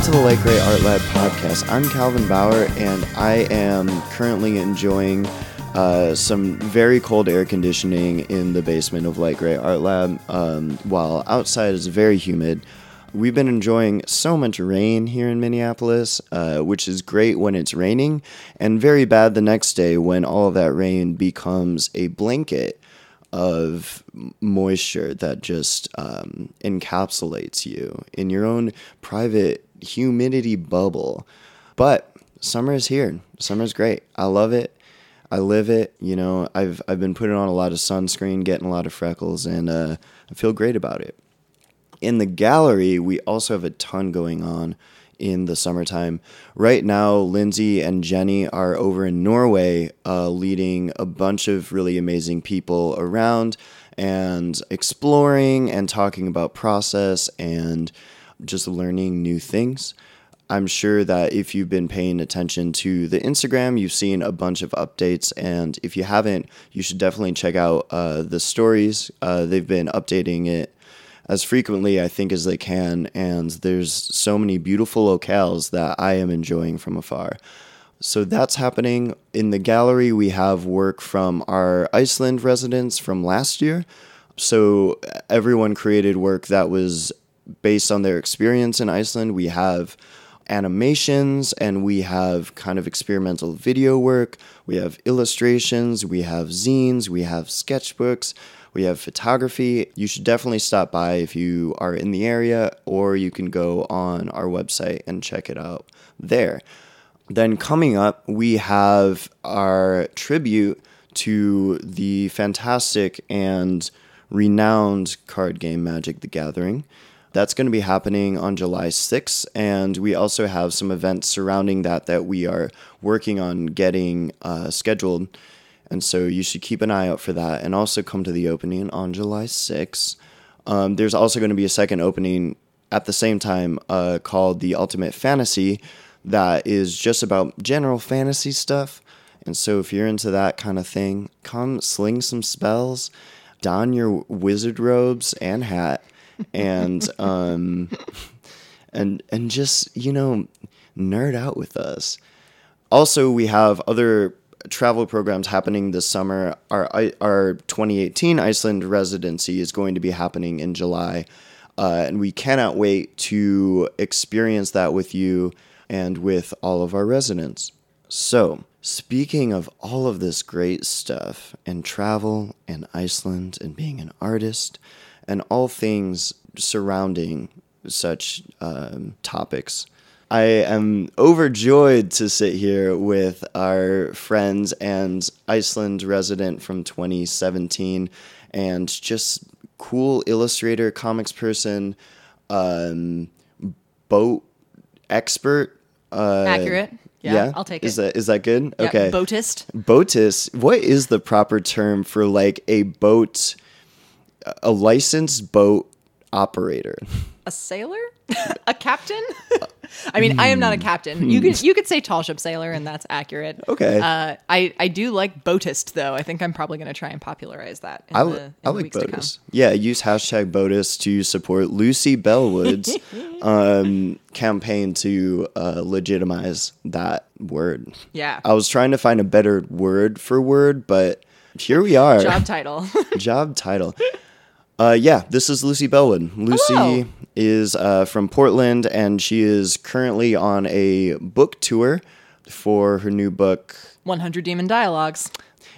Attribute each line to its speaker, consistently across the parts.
Speaker 1: Welcome to the Light Gray Art Lab podcast. I'm Calvin Bauer, and I am currently enjoying uh, some very cold air conditioning in the basement of Light Gray Art Lab, um, while outside is very humid. We've been enjoying so much rain here in Minneapolis, uh, which is great when it's raining, and very bad the next day when all of that rain becomes a blanket of moisture that just um, encapsulates you in your own private humidity bubble. But summer is here. Summer's great. I love it. I live it. You know, I've I've been putting on a lot of sunscreen, getting a lot of freckles, and uh, I feel great about it. In the gallery, we also have a ton going on in the summertime. Right now, Lindsay and Jenny are over in Norway uh, leading a bunch of really amazing people around and exploring and talking about process and just learning new things. I'm sure that if you've been paying attention to the Instagram, you've seen a bunch of updates. And if you haven't, you should definitely check out uh, the stories. Uh, they've been updating it as frequently, I think, as they can. And there's so many beautiful locales that I am enjoying from afar. So that's happening. In the gallery, we have work from our Iceland residents from last year. So everyone created work that was based on their experience in Iceland. We have animations and we have kind of experimental video work. We have illustrations, we have zines, we have sketchbooks, we have photography. You should definitely stop by if you are in the area, or you can go on our website and check it out there. Then coming up, we have our tribute to the fantastic and renowned card game Magic the Gathering. That's going to be happening on July 6th, and we also have some events surrounding that that we are working on getting uh, scheduled. And so you should keep an eye out for that, and also come to the opening on July 6th. Um, there's also going to be a second opening at the same time uh, called the Ultimate Fantasy, that is just about general fantasy stuff. And so if you're into that kind of thing, come sling some spells, don your wizard robes and hat and um, and and just you know nerd out with us. Also, we have other travel programs happening this summer. Our our 2018 Iceland residency is going to be happening in July, uh, and we cannot wait to experience that with you and with all of our residents. So, speaking of all of this great stuff and travel and Iceland and being an artist and all things surrounding such um, topics. I am overjoyed to sit here with our friends and Iceland resident from 2017 and just cool illustrator, comics person, um, boat expert. Uh,
Speaker 2: Accurate. Yeah,
Speaker 1: yeah,
Speaker 2: I'll take
Speaker 1: Is
Speaker 2: it.
Speaker 1: that is that good?
Speaker 2: Yeah,
Speaker 1: okay.
Speaker 2: Boatist.
Speaker 1: Boatist. What is the proper term for like a boat, a licensed boat operator?
Speaker 2: A sailor? a captain? I mean, I am not a captain. You could you could say tall ship sailor, and that's accurate.
Speaker 1: Hmm. Okay.
Speaker 2: Uh, I I do like boatist though. I think I'm probably going to try and popularize that. In
Speaker 1: I,
Speaker 2: the, in
Speaker 1: I like
Speaker 2: weeks to come.
Speaker 1: Botus. Yeah, use hashtag Botus to support Lucy Bellwood's um, campaign to uh, legitimize that word.
Speaker 2: Yeah.
Speaker 1: I was trying to find a better word for word, but here we are.
Speaker 2: Job title.
Speaker 1: Job title. Uh, yeah, this is Lucy Bellwood. Lucy
Speaker 2: Hello.
Speaker 1: is uh, from Portland, and she is currently on a book tour for her new book.
Speaker 2: 100 Demon Dialogues.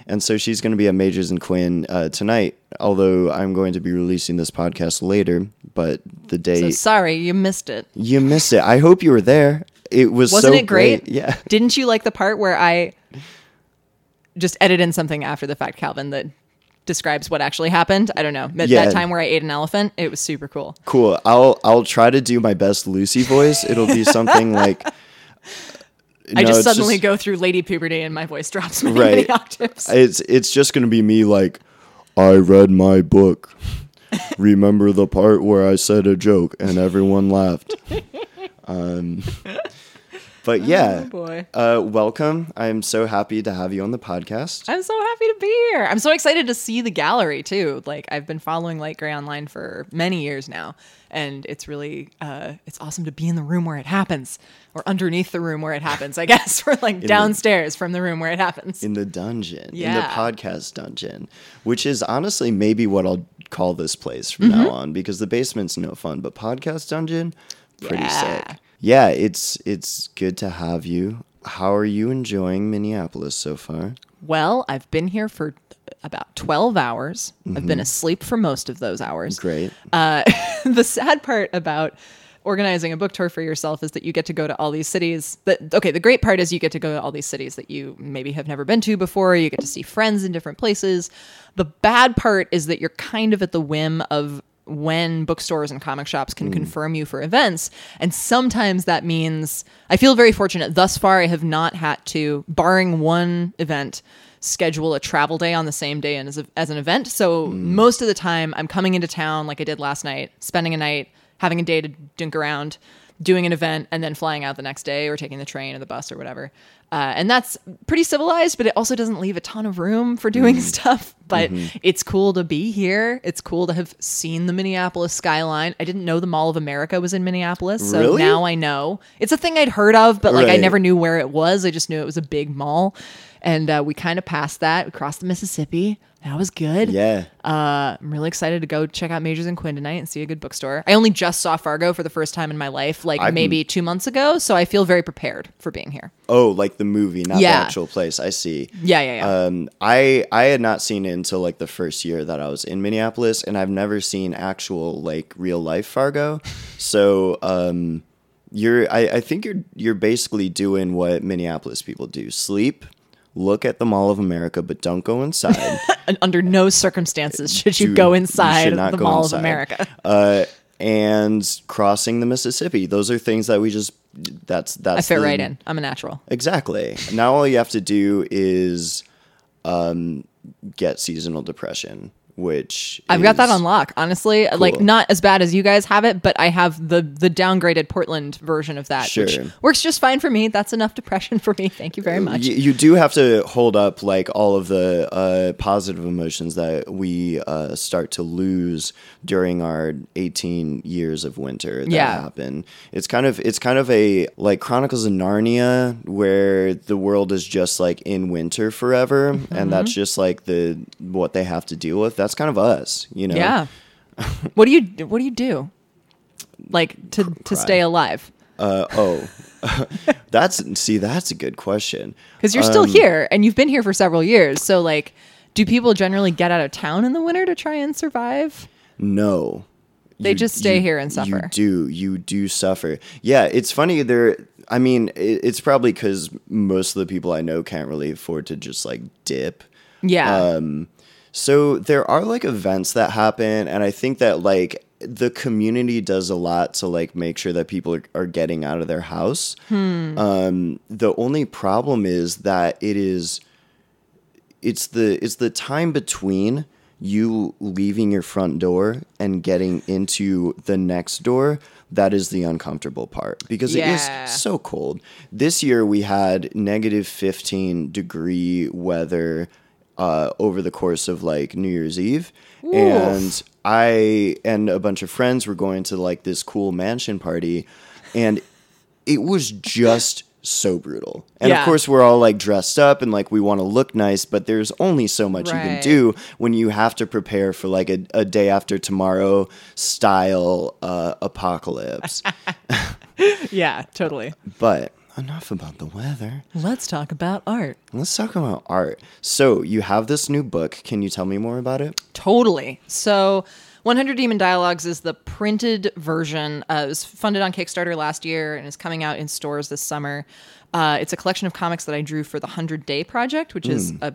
Speaker 1: And so she's going to be at Magers and Quinn uh, tonight, although I'm going to be releasing this podcast later. But the day
Speaker 2: So sorry, you missed it.
Speaker 1: you missed it, I hope you were there. It was
Speaker 2: Wasn't
Speaker 1: so
Speaker 2: it great?
Speaker 1: Yeah.
Speaker 2: Didn't you like the part where I just edit in something after the fact, Calvin, that describes what actually happened? I don't know. At
Speaker 1: Yeah.
Speaker 2: That time where I ate an elephant, it was super cool.
Speaker 1: Cool. I'll I'll try to do my best Lucy voice. It'll be something like
Speaker 2: I just suddenly go through lady puberty and my voice drops many,
Speaker 1: Right.
Speaker 2: many octaves.
Speaker 1: It's it's just gonna be me like, I read my book. Remember the part where I said a joke and everyone laughed. Um, But yeah,
Speaker 2: Oh, boy.
Speaker 1: uh, welcome. I'm so happy to have you on the podcast.
Speaker 2: I'm so happy to be here. I'm so excited to see the gallery too. Like I've been following Light Gray online for many years now, and it's really uh, it's awesome to be in the room where it happens, or underneath the room where it happens. I guess we're like downstairs from the room where it happens.
Speaker 1: in the dungeon, in the podcast dungeon, which is honestly maybe what I'll call this place from now
Speaker 2: Mm-hmm.
Speaker 1: on because the basement's no fun, but podcast dungeon, pretty
Speaker 2: Yeah.
Speaker 1: sick. Yeah, it's it's good to have you. How are you enjoying Minneapolis so far?
Speaker 2: Well, I've been here for about 12 hours. I've been asleep for most of those hours.
Speaker 1: Great.
Speaker 2: Uh, the sad part about organizing a book tour for yourself is that you get to go to all these cities that okay the great part is you get to go to all these cities that you maybe have never been to before you get to see friends in different places the bad part is that you're kind of at the whim of when bookstores and comic shops can hmm. confirm you for events. And sometimes that means i feel very fortunate. Thus far i have not had to barring one event schedule a travel day on the same day as, a, as an event. So hmm. most of the time, I'm coming into town like I did last night, spending a night, having a day to dink around, doing an event, and then flying out the next day or taking the train or the bus or whatever. Uh, and that's pretty civilized, but it also doesn't leave a ton of room for doing stuff. But it's cool to be here. It's cool to have seen the Minneapolis skyline. I didn't know the Mall of America was in Minneapolis, so
Speaker 1: Really?
Speaker 2: now I know. It's a thing I'd heard of, but like I never knew where it was. I just knew it was a big mall. And uh, we kind of passed that. We crossed the Mississippi. That was good.
Speaker 1: Yeah.
Speaker 2: Uh, I'm really excited to go check out Magers and Quinn tonight and see a good bookstore. I only just saw Fargo for the first time in my life, like
Speaker 1: I'm-
Speaker 2: maybe two months ago. So I feel very prepared for being here.
Speaker 1: Oh, like the movie, not
Speaker 2: Yeah.
Speaker 1: the actual place. I see.
Speaker 2: Yeah, yeah, yeah.
Speaker 1: Um, I I had not seen it until like the first year that I was in Minneapolis, and I've never seen actual like real life Fargo. so um, you're I, I think you're you're basically doing what Minneapolis people do: sleep, look at the Mall of America, but don't go inside.
Speaker 2: under no circumstances should you
Speaker 1: Dude,
Speaker 2: go inside
Speaker 1: not
Speaker 2: the
Speaker 1: go
Speaker 2: Mall
Speaker 1: inside.
Speaker 2: of America.
Speaker 1: uh, and crossing the Mississippi. Those are things that we just that's that's
Speaker 2: I fit
Speaker 1: the-
Speaker 2: right in. I'm a natural.
Speaker 1: Exactly. Now all you have to do is um, get seasonal depression, which
Speaker 2: I've got that on lock, honestly. Like not as bad as you guys have it, but I have the the downgraded Portland version of that, which works just fine for me. That's enough depression for me. Thank you very much.
Speaker 1: You, you do have to hold up like all of the uh, positive emotions that we uh, start to lose during our 18 years of winter that
Speaker 2: Yeah.
Speaker 1: happen. It's kind of it's kind of a like Chronicles of Narnia where the world is just like in winter forever
Speaker 2: Mm-hmm.
Speaker 1: and that's just like the what they have to deal with. That's kind of us, you know.
Speaker 2: Yeah. what do you What do you do? Like to to stay alive?
Speaker 1: Uh, oh. that's see that's a good question.
Speaker 2: Because you're still
Speaker 1: Um,
Speaker 2: here and you've been here for several years. So like, do people generally get out of town in the winter to try and survive?
Speaker 1: No.
Speaker 2: They just stay here and suffer.
Speaker 1: You do. You do suffer. Yeah, it's funny. There. I mean, it, it's probably because most of the people I know can't really afford to just like dip.
Speaker 2: Yeah.
Speaker 1: Um, so there are like events that happen, and I think that like the community does a lot to like make sure that people are, are getting out of their house. Um, the only problem is that it is it's the it's the time between you leaving your front door and getting into the next door that is the uncomfortable part because
Speaker 2: Yeah.
Speaker 1: it is so cold. This year we had negative 15 degree weather uh, over the course of like New Year's Eve. And I and a bunch of friends were going to like this cool mansion party and it was just so brutal. And
Speaker 2: Yeah.
Speaker 1: of course, we're all like dressed up and like we want to look nice, but there's only so much you can do when you have to prepare for like a, a day after tomorrow style uh, apocalypse.
Speaker 2: yeah, totally.
Speaker 1: but enough about the weather.
Speaker 2: Let's talk about art.
Speaker 1: Let's talk about art. So, you have this new book. Can you tell me more about it?
Speaker 2: Totally. So, 100 Demon Dialogues is the printed version. Uh, it was funded on Kickstarter last year and is coming out in stores this summer. Uh, it's a collection of comics that I drew for the 100 Day Project, which is a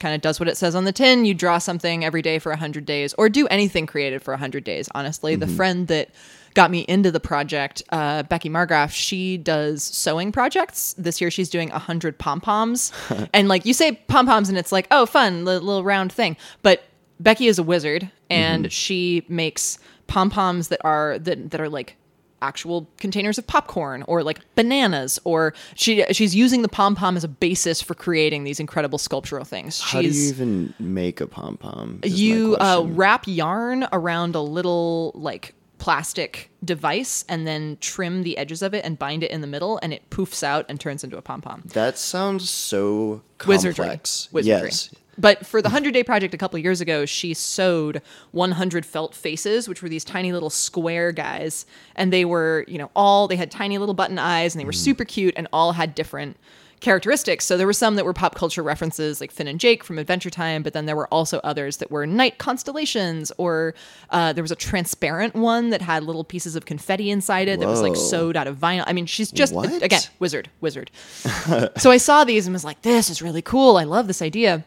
Speaker 2: kind of does what it says on the tin. You draw something every day for 100 days or do anything creative for 100 days, honestly. The friend that got me into the project, uh, Becky Margraf, she does sewing projects. This year she's doing 100 pom poms. and like you say pom poms and it's like, oh, fun, li- little round thing. But Becky is a wizard and she makes pom poms that are that, that are like actual containers of popcorn or like bananas or she she's using the pom pom as a basis for creating these incredible sculptural things.
Speaker 1: How do you even make a pom pom?
Speaker 2: you uh, wrap yarn around a little like plastic device and then trim the edges of it and bind it in the middle and it poofs out and turns into a pom pom.
Speaker 1: that sounds so
Speaker 2: Wizardry.
Speaker 1: complex.
Speaker 2: Wizardry.
Speaker 1: Yes.
Speaker 2: But for the 100 Day Project a couple years ago, she sewed 100 felt faces, which were these tiny little square guys. And they were, you know, all, they had tiny little button eyes and they were mm. super cute and all had different characteristics. So there were some that were pop culture references like Finn and Jake from Adventure Time, but then there were also others that were night constellations or uh, there was a transparent one that had little pieces of confetti inside it that was like sewed out of vinyl. I mean, she's just,
Speaker 1: What?
Speaker 2: again, wizard, wizard. so I saw these and was like, this is really cool. I love this idea.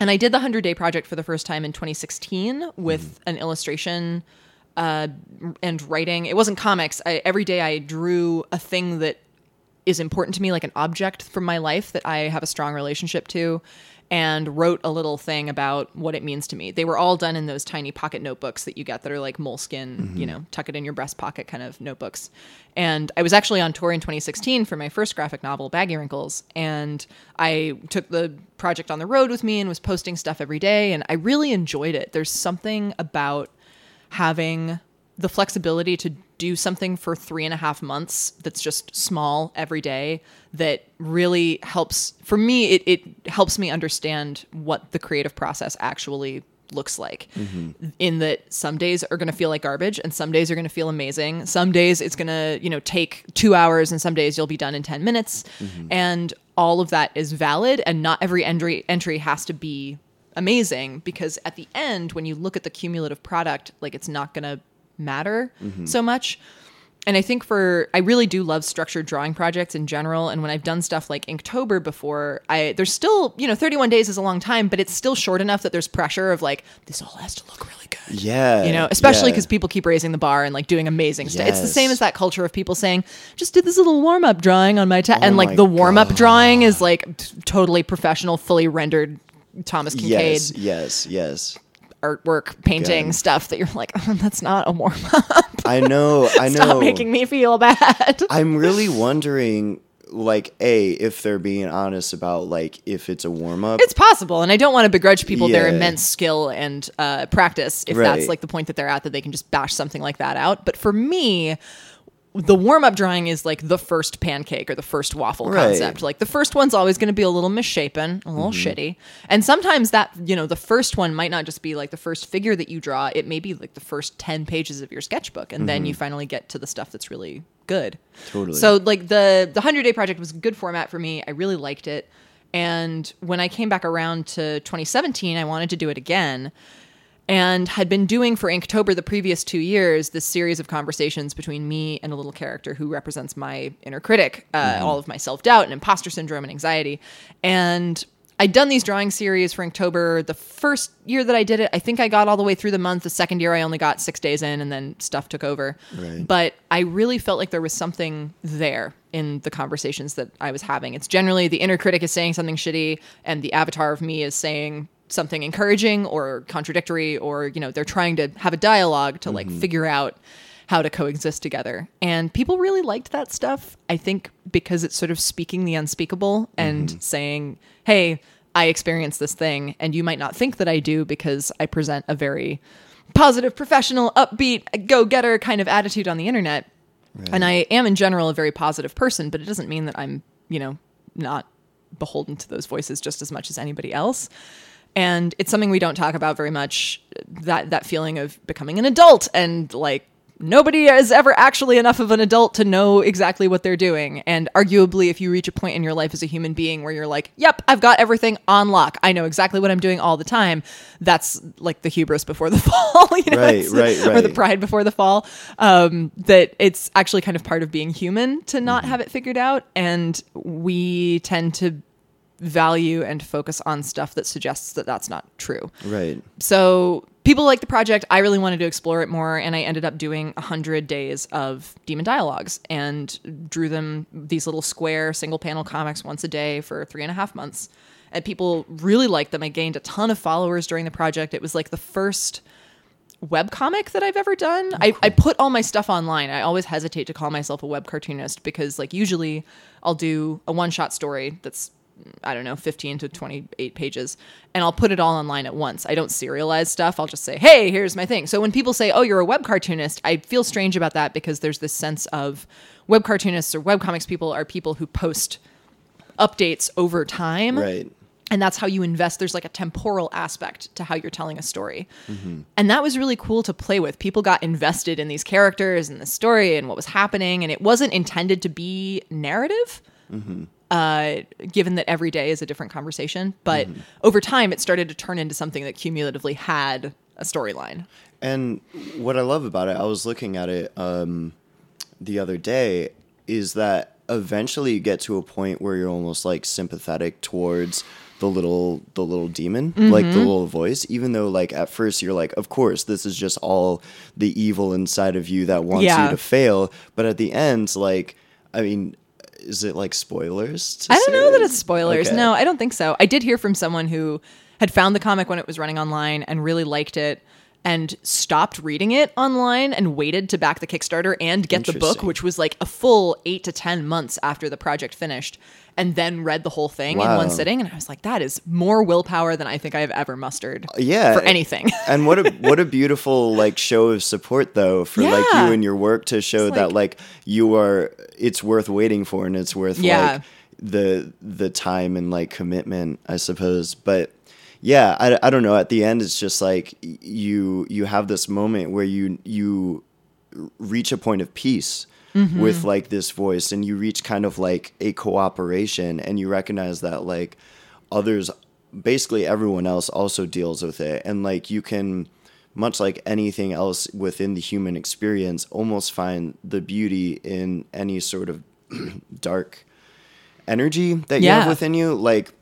Speaker 2: And I did the 100 Day Project for the first time in 2016 with an illustration uh, and writing. It wasn't comics. I, every day I drew a thing that is important to me, like an object from my life that I have a strong relationship to, and wrote a little thing about what it means to me. They were all done in those tiny pocket notebooks that you get that are like Moleskine, you mm-hmm. know, tuck it in your breast pocket kind of notebooks. And I was actually on tour in 2016 for my first graphic novel, Baggywrinkles, and I took the project on the road with me and was posting stuff every day, and I really enjoyed it. There's something about having the flexibility to do something for three and a half months that's just small every day that really helps for me it, it helps me understand what the creative process actually looks like. Mm-hmm. In that some days are going to feel like garbage and some days are going to feel amazing. Some days it's going to you know take two hours and some days you'll be done in 10 minutes. Mm-hmm. And all of that is valid and not every entry entry has to be amazing because at the end when you look at the cumulative product like it's not going to matter mm-hmm. so much and I think for I really do love structured drawing projects in general. And when I've done stuff like Inktober before, I there's still you know 31 days is a long time, but it's still short enough that there's pressure of like this all has to look really good.
Speaker 1: Yeah.
Speaker 2: You know, especially
Speaker 1: yeah.
Speaker 2: because people keep raising the bar and like doing amazing stuff. It's the same as that culture of people saying, "Just did this little warm up drawing on my ta-, oh and
Speaker 1: Oh my
Speaker 2: like the warm up drawing is like t- totally professional, fully rendered Thomas Kinkade
Speaker 1: Yes, yes, yes.
Speaker 2: Artwork, painting stuff that you're like, oh, that's not a warm up.
Speaker 1: I know, I know.
Speaker 2: Stop making me feel bad.
Speaker 1: I'm really wondering, like, a if they're being honest about like if it's a warm up.
Speaker 2: It's possible, and I don't want to begrudge people their immense skill and uh, practice if
Speaker 1: Right.
Speaker 2: that's like the point that they're at that they can just bash something like that out. But for me, the warm up drawing is like the first pancake or the first waffle
Speaker 1: Right.
Speaker 2: concept. Like the first one's always going to be a little misshapen, a little
Speaker 1: Mm-hmm.
Speaker 2: shitty. And sometimes that, you know, the first one might not just be like the first figure that you draw, it may be like the first 10 pages of your sketchbook. And then you finally get to the stuff that's really good.
Speaker 1: Mm-hmm. Totally.
Speaker 2: So like the the 100 day project was a good format for me. I really liked it. And when I came back around to 2017, I wanted to do it again and had been doing for Inktober the previous two years this series of conversations between me and a little character who represents my inner critic, uh, all of my self doubt and imposter syndrome and anxiety. And I'd done these drawing series for Inktober. The first year that I did it, I think I got all the way through the month. The second year, I only got six days in, and then stuff took over.
Speaker 1: Right.
Speaker 2: But I really felt like there was something there in the conversations that I was having. It's generally the inner critic is saying something shitty, and the avatar of me is saying something encouraging or contradictory, or you know, they're trying to have a dialogue to like mm-hmm. figure out how to coexist together. And people really liked that stuff. I think because it's sort of speaking the unspeakable and mm-hmm. saying, "Hey, I experienced this thing, and you might not think that I do because I present a very positive, professional, upbeat, go-getter kind of attitude on the internet." And I am in general a very positive person, but it doesn't mean that I'm, you know, not beholden to those voices just as much as anybody else. And it's something we don't talk about very much that that feeling of becoming an adult and like nobody is ever actually enough of an adult to know exactly what they're doing. And arguably if you reach a point in your life as a human being where you're like, "Yep, I've got everything on lock. I know exactly what I'm doing all the time." That's like the hubris before the fall, you know,
Speaker 1: Right,
Speaker 2: it's-
Speaker 1: right,
Speaker 2: or the pride before the fall. Um, that it's actually kind of part of being human to not have it figured out, and we tend to value and focus on stuff that suggests that that's not true.
Speaker 1: right.
Speaker 2: So people like the project. I really wanted to explore it more, and I ended up doing hundred days of demon dialogues and drew them these little square single panel comics once a day for three and a half months. And people really liked them. I gained a ton of followers during the project. It was like the first webcomic that I've ever done. I, I put all my stuff online. I always hesitate to call myself a web cartoonist because, like, usually I'll do a one shot story that's, I don't know, 15 to 28 pages, and I'll put it all online at once. I don't serialize stuff. I'll just say, hey, here's my thing. So when people say, oh, you're a web cartoonist, I feel strange about that because there's this sense of web cartoonists or webcomics people are people who post updates over time
Speaker 1: Right.
Speaker 2: and that's how you invest there's like a temporal aspect to how you're telling a story mm-hmm. and that was really cool to play with people got invested in these characters and the story and what was happening and it wasn't intended to be narrative mm-hmm. Uh, given that every day is a different conversation but over time it started to turn into something that cumulatively had a storyline
Speaker 1: And what I love about it, I was looking at it um, the other day, is that eventually you get to a point where you're almost like sympathetic towards the little the little demon, like
Speaker 2: Mm-hmm.
Speaker 1: the little voice, even though like at first you're like, of course, this is just all the evil inside of you that wants
Speaker 2: Yeah.
Speaker 1: you to fail. But at the end, like, I mean, is it like spoilers? to
Speaker 2: I don't know that it's spoilers.
Speaker 1: Okay.
Speaker 2: No, I don't think so. I did hear from someone who had found the comic when it was running online and really liked it and stopped reading it online and waited to back the Kickstarter and get the book, which was like a full eight to 10 months after the project finished, and then read the whole thing in one sitting. And I was like, that is more willpower than I think I've ever mustered uh,
Speaker 1: yeah
Speaker 2: for anything.
Speaker 1: and what a what a beautiful like show of support though for like you and your work to show
Speaker 2: It's
Speaker 1: that
Speaker 2: like-
Speaker 1: like you are it's worth waiting for and it's worth
Speaker 2: Yeah.
Speaker 1: like the the time and like commitment i suppose but yeah I, I don't know at the end it's just like you you have this moment where you you reach a point of peace
Speaker 2: Mm-hmm.
Speaker 1: with like this voice and you reach kind of like a cooperation and you recognize that like others basically everyone else also deals with it and like you can much like anything else within the human experience almost find the beauty in any sort of dark energy that you have within you like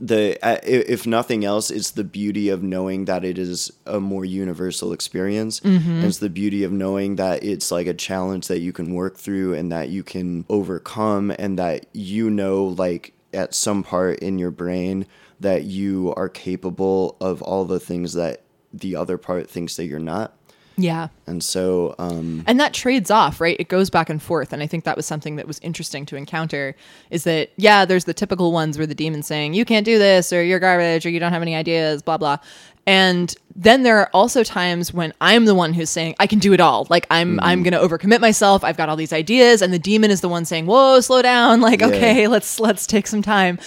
Speaker 1: the uh, if nothing else it's the beauty of knowing that it is a more universal experience. And it's the beauty of knowing that it's like a challenge that you can work through and that you can overcome and that you know like at some part in your brain that you are capable of all the things that the other part thinks that you're not
Speaker 2: yeah.
Speaker 1: and so um
Speaker 2: and that trades off right it goes back and forth and i think that was something that was interesting to encounter is that yeah there's the typical ones where the demon's saying you can't do this or you're garbage or you don't have any ideas blah blah and then there are also times when i'm the one who's saying i can do it all. Like i'm i'm gonna overcommit myself. I've got all these ideas and the demon is the one saying whoa slow down. Like
Speaker 1: Yeah.
Speaker 2: okay let's let's take some time.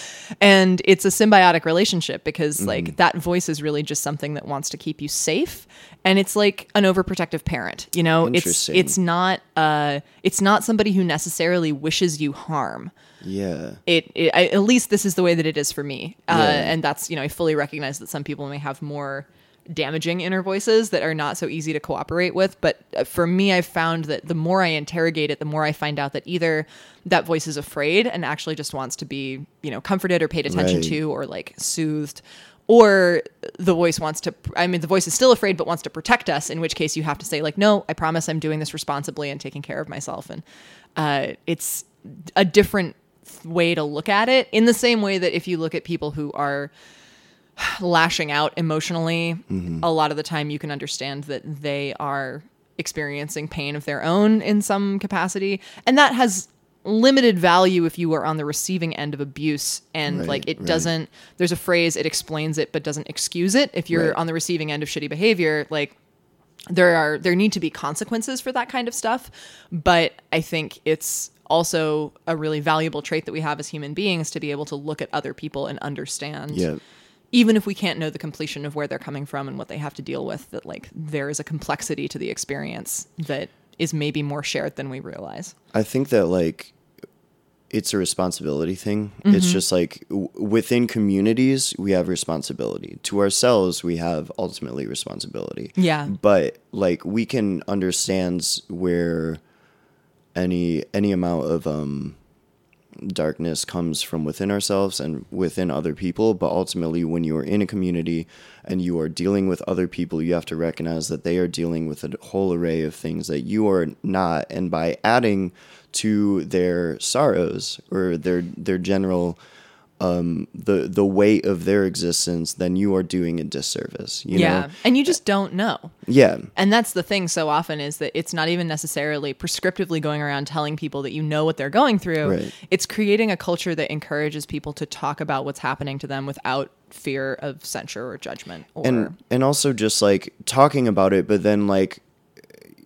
Speaker 2: And it's a symbiotic relationship because like that voice is really just something that wants to keep you safe. And it's like an overprotective parent you know? It's it's not uh it's not somebody who necessarily wishes you harm
Speaker 1: yeah
Speaker 2: it, it I, at least this is the way that it is for me uh,
Speaker 1: Yeah.
Speaker 2: and that's you know i fully recognize that some people may have more damaging inner voices that are not so easy to cooperate with but uh, for me i've found that the more i interrogate it the more i find out that either that voice is afraid and actually just wants to be you know comforted or paid attention
Speaker 1: Right.
Speaker 2: to or like soothed or the voice wants to i mean the voice is still afraid but wants to protect us in which case you have to say like no i promise i'm doing this responsibly and taking care of myself and uh, it's a different way to look at it in the same way that if you look at people who are lashing out emotionally mm-hmm. a lot of the time you can understand that they are experiencing pain of their own in some capacity and that has limited value if you are on the receiving end of abuse and
Speaker 1: Right,
Speaker 2: like it
Speaker 1: right.
Speaker 2: doesn't there's a phrase it explains it but doesn't excuse it if you're
Speaker 1: Right.
Speaker 2: on the receiving end of shitty behavior like there are there need to be consequences for that kind of stuff but i think it's also a really valuable trait that we have as human beings to be able to look at other people and understand
Speaker 1: yeah
Speaker 2: even if we can't know the completion of where they're coming from and what they have to deal with that like there is a complexity to the experience that is maybe more shared than we realize
Speaker 1: I think that like it's a responsibility thing.
Speaker 2: Mm-hmm.
Speaker 1: It's just like w- within communities we have responsibility. To ourselves we have ultimately responsibility.
Speaker 2: Yeah.
Speaker 1: But like we can understand where any any amount of um darkness comes from within ourselves and within other people but ultimately when you are in a community and you are dealing with other people you have to recognize that they are dealing with a whole array of things that you are not. And by adding to their sorrows or their their general um, the the weight of their existence, then you are doing a disservice. You
Speaker 2: yeah.
Speaker 1: know?
Speaker 2: And you just don't know.
Speaker 1: Yeah.
Speaker 2: And that's the thing so often is that it's not even necessarily prescriptively going around telling people that you know what they're going through.
Speaker 1: Right.
Speaker 2: It's creating a culture that encourages people to talk about what's happening to them without fear of censure or judgment or
Speaker 1: and and also just like talking about it but then like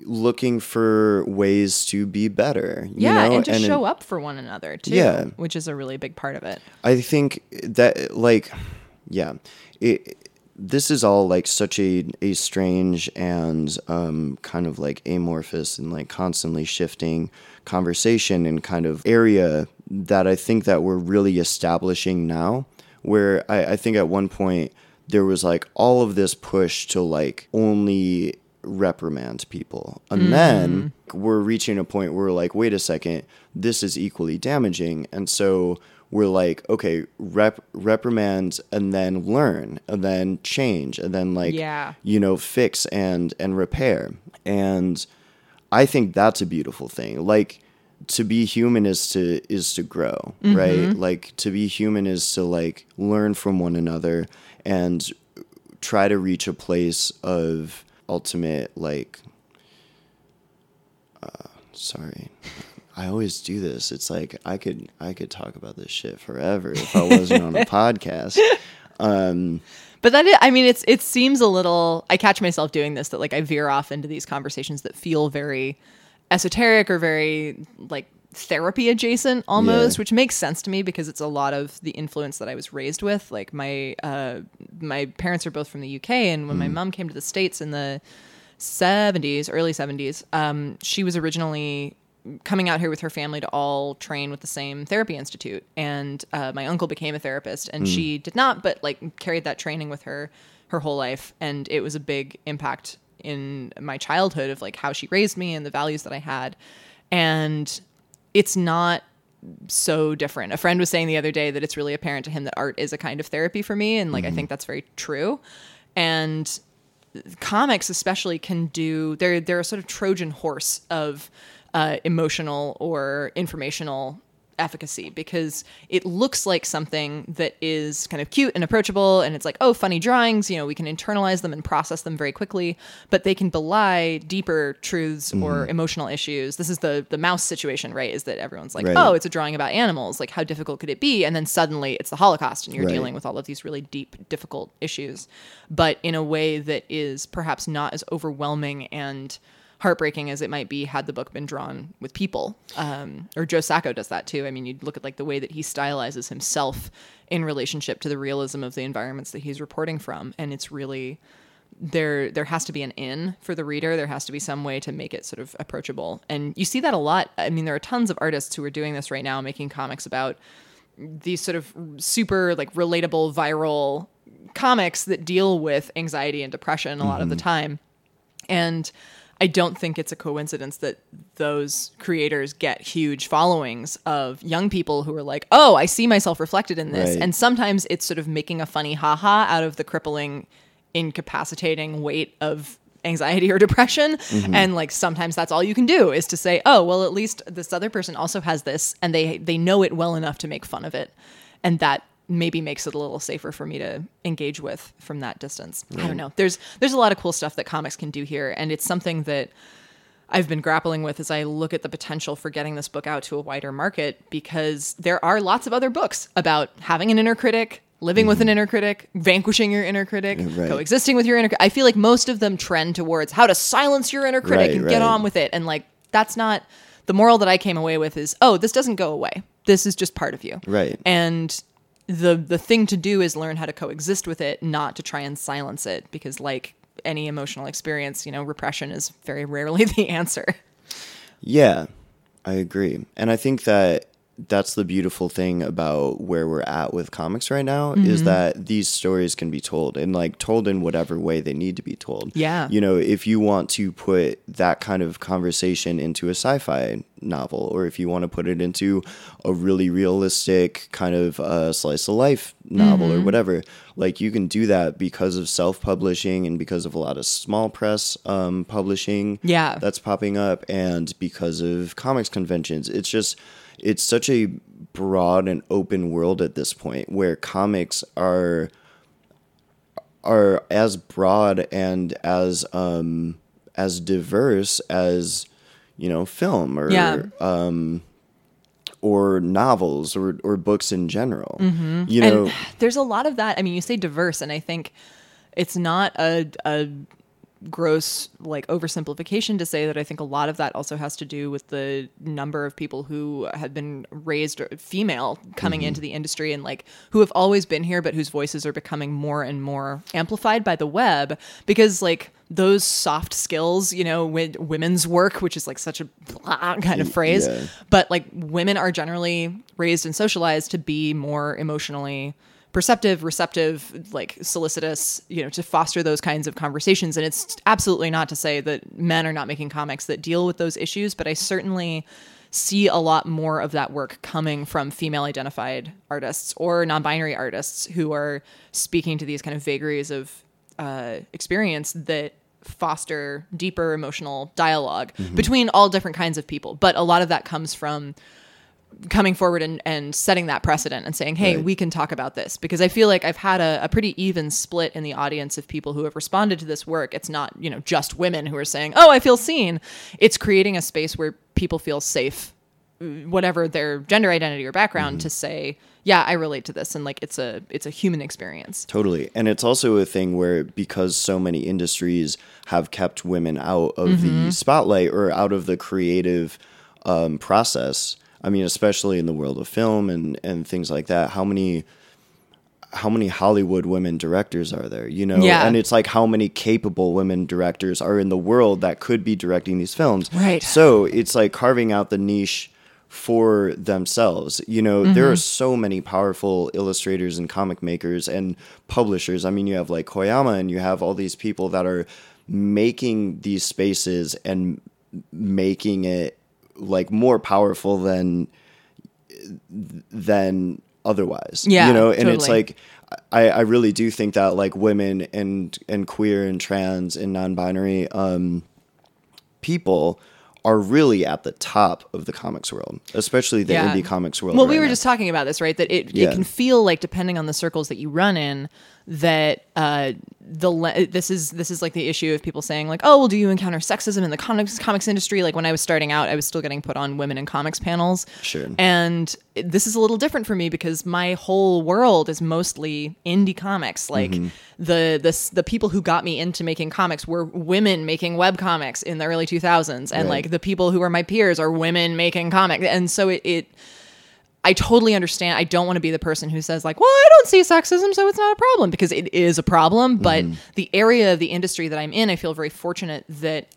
Speaker 1: looking for ways to be better you
Speaker 2: yeah,
Speaker 1: know
Speaker 2: and to
Speaker 1: it-
Speaker 2: show up for one another too,
Speaker 1: Yeah.
Speaker 2: which is a really big part of it.
Speaker 1: i think that like yeah it this is all like such a, a strange and um, kind of like amorphous and like constantly shifting conversation and kind of area that I think that we're really establishing now. Where I, I think at one point there was like all of this push to like only reprimand people. And then mm-hmm. we're reaching a point where we're like, wait a second, this is equally damaging. And so we're like, okay, rep- reprimand and then learn and then change and then like,
Speaker 2: Yeah.
Speaker 1: you know, fix and and repair. And I think that's a beautiful thing. Like to be human is to is to grow, mm-hmm. right? Like to be human is to like learn from one another and try to reach a place of ultimate like uh, sorry. I always do this. It's like I could I could talk about this shit forever if I wasn't on a podcast.
Speaker 2: um, But that is, I mean, it's it seems a little. I catch myself doing this that like I veer off into these conversations that feel very esoteric or very like therapy adjacent almost,
Speaker 1: Yeah.
Speaker 2: which makes sense to me because it's a lot of the influence that I was raised with. Like my uh, my parents are both from the UK, and when my
Speaker 1: Mm.
Speaker 2: mom came to the states in the 70s, early 70s, um, she was originally coming out here with her family to all train with the same therapy institute. And uh, my uncle became a therapist, and she did not, but like carried that training with her her whole life. And it was a big impact in my childhood of like how she raised me and the values that I had. And it's not so different. A friend was saying the other day that it's really apparent to him that art is a kind of therapy for me. And like, I think that's very true. And comics especially can do they're they're a sort of trojan horse of uh, emotional or informational efficacy because it looks like something that is kind of cute and approachable and it's like oh funny drawings you know we can internalize them and process them very quickly but they can belie deeper truths mm-hmm. or emotional issues this is the the mouse situation right is that everyone's like
Speaker 1: Right.
Speaker 2: oh it's a drawing about animals like how difficult could it be and then suddenly it's the holocaust and you're
Speaker 1: Right.
Speaker 2: dealing with all of these really deep difficult issues but in a way that is perhaps not as overwhelming and heartbreaking as it might be had the book been drawn with people. Um, or joe sacco does that too. I mean you look at like the way that he stylizes himself in relationship to the realism of the environments that he's reporting from. And it's really there there has to be an in for the reader. There has to be some way to make it sort of approachable. And you see that a lot. I mean there are tons of artists who are doing this right now making comics about these sort of super like relatable viral comics that deal with anxiety and depression a lot of the time. And I don't think it's a coincidence that those creators get huge followings of young people who are like, oh, I see myself reflected in this.
Speaker 1: Right.
Speaker 2: And sometimes it's sort of making a funny haha out of the crippling, incapacitating weight of anxiety or depression. Mm-hmm. And like sometimes that's all you can do is to say, oh, well, at least this other person also has this and they they know it well enough to make fun of it. And that maybe makes it a little safer for me to engage with from that distance. I don't know. There's there's a lot of cool stuff that comics can do here and it's something that I've been grappling with as I look at the potential for getting this book out to a wider market because there are lots of other books about having an inner critic, living with an mm-hmm. inner critic, vanquishing your inner critic,
Speaker 1: right.
Speaker 2: coexisting with your inner critic. I feel like most of them trend towards how to silence your inner critic
Speaker 1: Right,
Speaker 2: and get on with it. And like that's not the moral that I came away with is, oh, this doesn't go away. This is just part of you.
Speaker 1: Right.
Speaker 2: And the the thing to do is learn how to coexist with it, not to try and silence it because like any emotional experience, you know, repression is very rarely the answer.
Speaker 1: Yeah, I agree. And I think that that's the beautiful thing about where we're at with comics right now
Speaker 2: Mm-hmm.
Speaker 1: is that these stories can be told and like told in whatever way they need to be told.
Speaker 2: Yeah.
Speaker 1: You know, if you want to put that kind of conversation into a sci-fi novel or if you want to put it into a really realistic kind of uh, slice of life novel
Speaker 2: Mm-hmm.
Speaker 1: or whatever, like you can do that because of self-publishing and because of a lot of small press um, publishing
Speaker 2: Yeah.
Speaker 1: that's popping up and because of comics conventions it's just it's such a broad and open world at this point where comics are are as broad and as um as diverse as you know film or
Speaker 2: Yeah.
Speaker 1: or novels or or books in general you know
Speaker 2: Mm-hmm. and there's a lot of that. I mean, you say diverse, and I think it's not a a gross like oversimplification to say that I think a lot of that also has to do with the number of people who have been raised uh, female coming mm-hmm. into the industry and like who have always been here but whose voices are becoming more and more amplified by the web because like those soft skills, you know, with women's work, which is like such a blah kind of phrase,
Speaker 1: yeah.
Speaker 2: but like women are generally raised and socialized to be more emotionally perceptive, receptive, like solicitous, you know, to foster those kinds of conversations. And it's absolutely not to say that men are not making comics that deal with those issues, but I certainly see a lot more of that work coming from female identified artists or non-binary artists who are speaking to these kind of vagaries of uh, experience that foster deeper emotional dialog between all different kinds of people but a lot of that comes from coming forward and, and setting that precedent and saying, hey,
Speaker 1: Right.
Speaker 2: we can talk about this. Because I feel like I've had a, a pretty even split in the audience of people who have responded to this work. It's not, you know, just women who are saying, oh, I feel seen. It's creating a space where people feel safe, whatever their gender identity or background, to say, yeah, I relate to this. And like it's a it's a human experience.
Speaker 1: Totally. And it's also a thing where because so many industries have kept women out of the spotlight or out of the creative um, process. I mean, especially in the world of film and, and things like that, how many how many Hollywood women directors are there? You know?
Speaker 2: Yeah.
Speaker 1: And it's like how many capable women directors are in the world that could be directing these films.
Speaker 2: Right.
Speaker 1: So it's like carving out the niche for themselves. You know, there mm-hmm. are so many powerful illustrators and comic makers and publishers. I mean, you have like Koyama and you have all these people that are making these spaces and making it like more powerful than than otherwise.
Speaker 2: Yeah,
Speaker 1: You know, and it's like I, I really do think that like women and and queer and trans and non-binary um people are really at the top of the comics world, especially the
Speaker 2: Yeah.
Speaker 1: indie comics world.
Speaker 2: Well, we were
Speaker 1: now.
Speaker 2: just talking about this, right? That it,
Speaker 1: Yeah.
Speaker 2: it can feel like, depending on the circles that you run in, that uh, the le- this is this is like the issue of people saying like, oh, well, do you encounter sexism in the comics comics industry? Like when I was starting out, I was still getting put on women in comics panels.
Speaker 1: Sure.
Speaker 2: And this is a little different for me because my whole world is mostly indie comics. Like
Speaker 1: Mm-hmm.
Speaker 2: the the the people who got me into making comics were women making web comics in the early 2000s, and
Speaker 1: Right.
Speaker 2: like the people who are my peers are women making comics, and so it. it I totally understand. I don't want to be the person who says like, "Well, I don't see sexism, so it's not a problem," because it is a problem. But the area of the industry that I'm in, I feel very fortunate that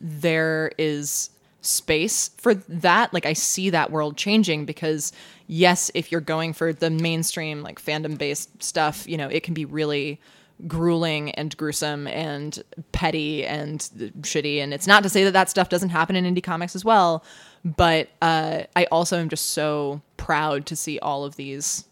Speaker 2: there is space for that. Like I see that world changing because yes, if you're going for the mainstream like fandom based stuff, you know, it can be really grueling and gruesome and petty and shitty and it's not to say that that stuff doesn't happen in indie comics as well but uh, i also am just so proud to see all of these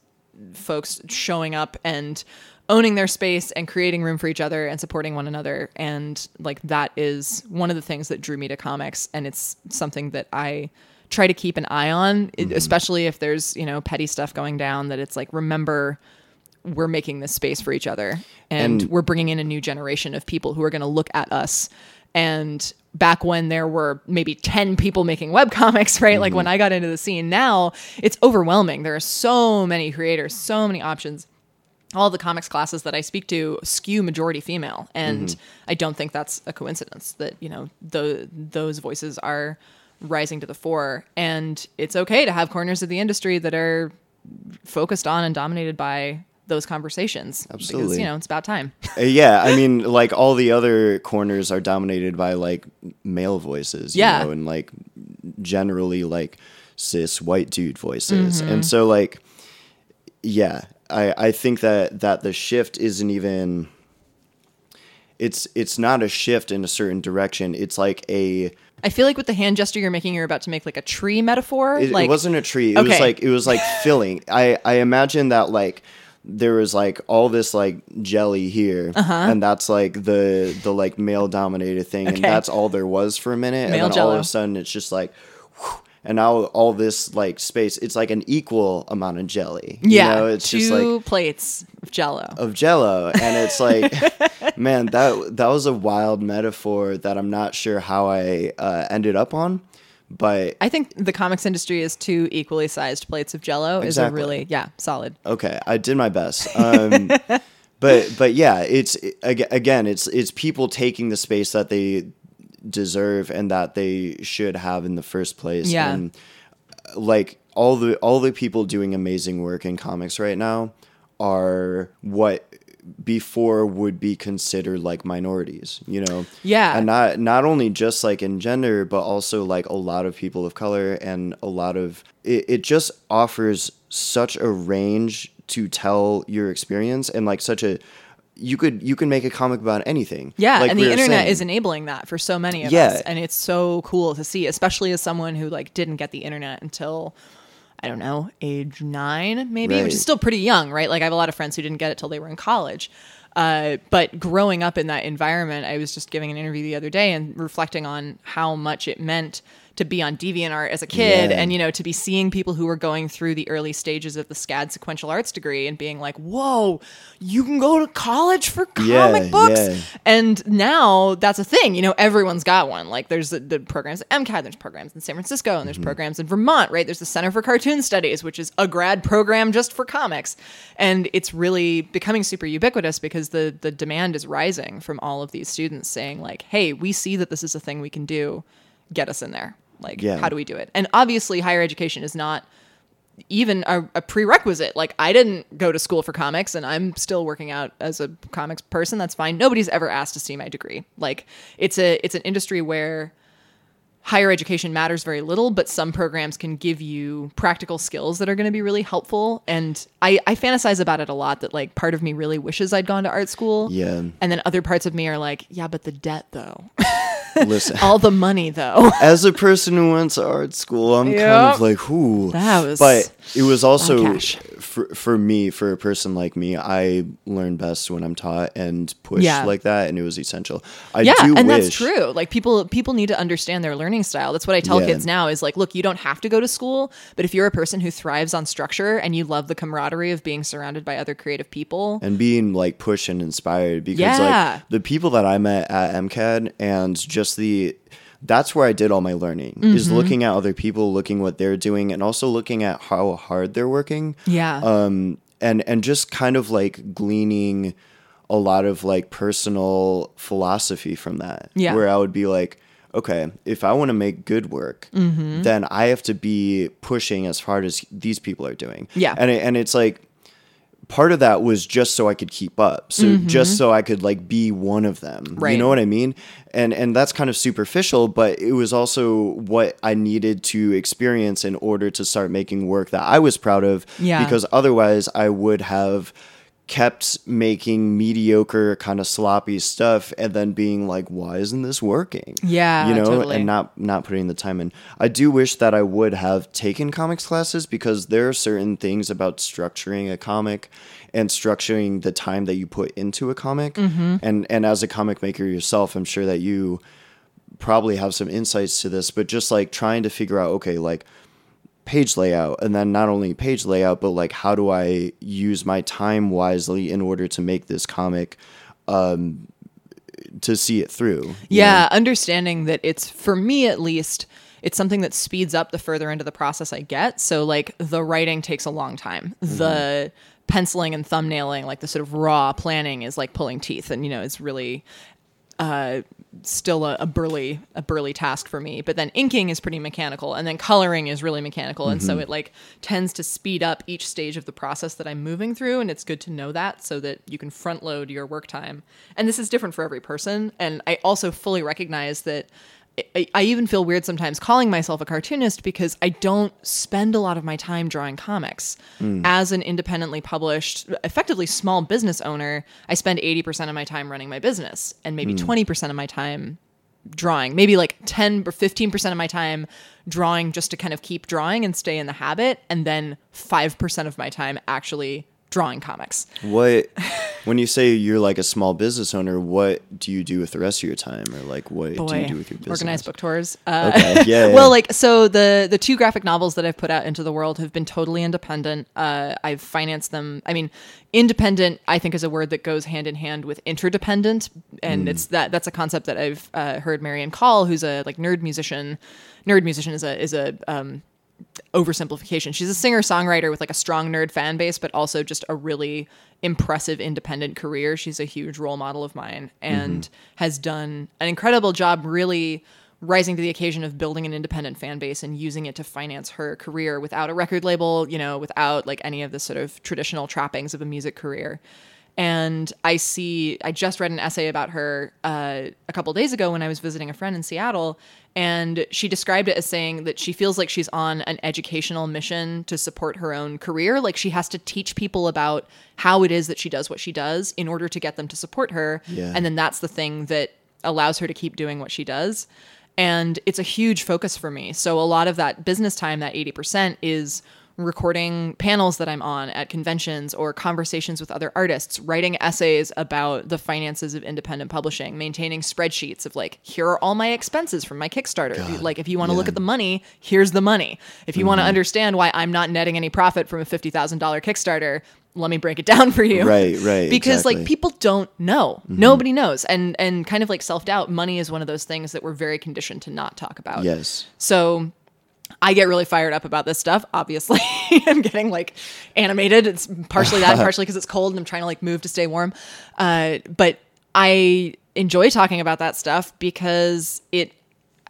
Speaker 2: folks showing up and owning their space and creating room for each other and supporting one another. And like that is one of the things that drew me to comics. And it's something that i try to keep an eye on it- mm-hmm. especially if there's you know petty stuff going down that it's like remember we're making this space for each other. And,
Speaker 1: And-
Speaker 2: we're bringing in a new generation of people who are going to look at us and back when there were maybe 10 people making webcomics right? Like when mm-hmm. i got into the scene now it's overwhelming. There are so many creators so many options. All the comics classes that i speak to skew majority female. And mm-hmm. i don't think that's a coincidence that you know the, those voices are rising to the fore. And it's okay to have corners of the industry that are focused on and dominated by those conversations because
Speaker 1: Absolutely.
Speaker 2: you know it's about time
Speaker 1: Uh, yeah, I mean, like all the other corners are dominated by like male voices, you
Speaker 2: Yeah.
Speaker 1: know, and like generally like cis white dude voices,
Speaker 2: Mm-hmm.
Speaker 1: and so like, yeah, I I think that that the shift isn't even. It's it's not a shift in a certain direction. It's like a.
Speaker 2: i feel like with the hand gesture you're making you're about to make like a tree metaphor
Speaker 1: It,
Speaker 2: like
Speaker 1: it wasn't a tree. It was like it was like filling. I I imagine that like there was like all this like jelly here,
Speaker 2: Uh-huh.
Speaker 1: and that's like the the like male dominated thing, and that's all there was for a minute,
Speaker 2: Male
Speaker 1: and then all of
Speaker 2: Jell-O.
Speaker 1: a sudden it's just like. whew, and now all this like space it's like an equal amount of jelly you
Speaker 2: Yeah,
Speaker 1: know? it's
Speaker 2: two
Speaker 1: just like
Speaker 2: plates of Jello.
Speaker 1: of jello and it's like man that that was a wild metaphor that i'm not sure how i uh, ended up on but
Speaker 2: I think the comics industry is two equally sized plates of Jello is a really yeah solid.
Speaker 1: okay i did my best um but but yeah it's again it's it's people taking the space that they deserve and that they should have in the first place
Speaker 2: Yeah.
Speaker 1: and like all the all the people doing amazing work in comics right now are what before would be considered like minorities you know
Speaker 2: Yeah.
Speaker 1: and not not only just like in gender but also like a lot of people of color and a lot of it, it just offers such a range to tell your experience and like such a you could you can make a comic about anything
Speaker 2: Yeah,
Speaker 1: like
Speaker 2: and
Speaker 1: we
Speaker 2: the internet
Speaker 1: saying.
Speaker 2: is enabling that for so many of
Speaker 1: Yeah.
Speaker 2: us, and it's so cool to see, especially as someone who like didn't get the internet until I don't know age nine, maybe, which is still pretty young, right? Like I have a lot of friends who didn't get it till they were in college. Uh, but growing up in that environment, I was just giving an interview the other day and reflecting on how much it meant to be on DeviantArt as a kid,
Speaker 1: Yeah.
Speaker 2: and you know to be seeing people who were going through the early stages of the SCAD sequential arts degree and being like, "Whoa, you can go to college for comic
Speaker 1: Yeah,
Speaker 2: books."
Speaker 1: yeah.
Speaker 2: And now that's a thing. You know, everyone's got one. Like there's the, the programs at MCAD, there's programs in San Francisco, and there's
Speaker 1: Mm-hmm.
Speaker 2: programs in Vermont, right? There's the Center for Cartoon Studies, which is a grad program just for comics. And it's really becoming super ubiquitous because the the demand is rising from all of these students saying like, "Hey, we see that this is a thing we can do. Get us in there." Like,
Speaker 1: Yeah.
Speaker 2: how do we do it? And obviously higher education is not even a, a prerequisite. Like I didn't go to school for comics and I'm still working out as a comics person. That's fine. Nobody's ever asked to see my degree. Like it's a it's an industry where higher education matters very little, but some programs can give you practical skills that are going to be really helpful. And I, I fantasize about it a lot that like part of me really wishes I'd gone to art school.
Speaker 1: Yeah.
Speaker 2: And then other parts of me are like, yeah, but the debt though.
Speaker 1: listen
Speaker 2: All the money though.
Speaker 1: as a person who went to art school, I'm kind of like, who?
Speaker 2: That was
Speaker 1: but it was also
Speaker 2: cash.
Speaker 1: For for me, for a person like me, I learn best when I'm taught and pushed
Speaker 2: Yeah.
Speaker 1: like that, and it was essential. I
Speaker 2: yeah
Speaker 1: do
Speaker 2: and
Speaker 1: wish,
Speaker 2: that's true like people people need to understand their learning style that's what i tell
Speaker 1: Yeah.
Speaker 2: kids now is like look you don't have to go to school but if you're a person who thrives on structure and you love the camaraderie of being surrounded by other creative people
Speaker 1: and being like pushed and inspired because
Speaker 2: Yeah.
Speaker 1: like the people that I met at MCAD and just the that's where I did all my learning is
Speaker 2: Mm-hmm.
Speaker 1: looking at other people, looking what they're doing, and also looking at how hard they're working.
Speaker 2: yeah
Speaker 1: um and and just kind of like gleaning a lot of like personal philosophy from that
Speaker 2: Yeah.
Speaker 1: where i would be like okay if i want to make good work
Speaker 2: Mm-hmm.
Speaker 1: then i have to be pushing as hard as these people are doing
Speaker 2: Yeah.
Speaker 1: and it, and it's like part of that was just so i could keep up so just so i could like be one of them Right. you
Speaker 2: Mm-hmm.
Speaker 1: Know what i mean and and that's kind of superficial but it was also what i needed to experience in order to start making work that i was proud of
Speaker 2: Yeah.
Speaker 1: because otherwise I would have kept making mediocre kind of sloppy stuff and then being like why isn't this working
Speaker 2: Yeah,
Speaker 1: you know
Speaker 2: totally.
Speaker 1: and not not putting the time in i do wish that i would have taken comics classes because there are certain things about structuring a comic and structuring the time that you put into a comic
Speaker 2: Mm-hmm.
Speaker 1: and and as a comic maker yourself i'm sure that you probably have some insights to this but just like trying to figure out okay like page layout and then not only page layout but like how do i use my time wisely in order to make this comic um to see it through
Speaker 2: yeah understanding that it's for me at least it's something that speeds up the further into the process i get. So like the writing takes a long time. The penciling and thumbnailing like the sort of raw planning is like pulling teeth and you know it's really uh, still a, a burly a burly task for me. But then inking is pretty mechanical, and then coloring is really mechanical, and so mm-hmm. it like tends to speed up each stage of the process that I'm moving through. And it's good to know that so that you can front load your work time. And this is different for every person. And I also fully recognize that. I, I even feel weird sometimes calling myself a cartoonist because I don't spend a lot of my time drawing comics. Hmm. As an independently published, effectively small business owner, I spend 80% of my time running my business and maybe hmm. 20% of my time drawing. Maybe like 10 or 15% of my time drawing just to kind of keep drawing and stay in the habit. And then 5% of my time actually drawing comics.
Speaker 1: what when you say you're like a small business owner, what do you do with the rest of your time, or like what do you do with your business?
Speaker 2: organized book tours. Uh,
Speaker 1: Okay, yeah, yeah.
Speaker 2: well, like so the the two graphic novels that I've put out into the world have been totally independent. Uh, I've financed them. I mean, independent I think is a word that goes hand in hand with interdependent, and it's that that's a concept that I've uh, heard Marian Call, who's a like nerd musician. Nerd musician is a is a um, oversimplification. She's a singer songwriter with like a strong nerd fan base, but also just a really impressive independent career. She's a huge role model of mine and mm-hmm. has done an incredible job really rising to the occasion of building an independent fan base and using it to finance her career without a record label, you know, without like any of the sort of traditional trappings of a music career. And I see, I just read an essay about her uh, a couple days ago when I was visiting a friend in Seattle. And she described it as saying that she feels like she's on an educational mission to support her own career. Like she has to teach people about how it is that she does what she does in order to get them to support her.
Speaker 1: Yeah.
Speaker 2: And then that's the thing that allows her to keep doing what she does. And it's a huge focus for me. So a lot of that business time, that 80%, is recording panels that I'm on at conventions or conversations with other artists, writing essays about the finances of independent publishing, maintaining spreadsheets of like, here are all my expenses from my Kickstarter. like, if you want to look at the money, here's the money. If you
Speaker 1: Mm-hmm.
Speaker 2: want to understand why I'm not netting any profit from a $50,000 Kickstarter, let me break it down for you.
Speaker 1: Right, right,
Speaker 2: Because like people don't know. Nobody knows. And and kind of like self-doubt, money is one of those things that we're very conditioned to not talk about.
Speaker 1: Yes.
Speaker 2: So I get really fired up about this stuff. Obviously, I'm getting like animated. It's partially that, partially because it's cold and I'm trying to like move to stay warm. Uh, but I enjoy talking about that stuff because it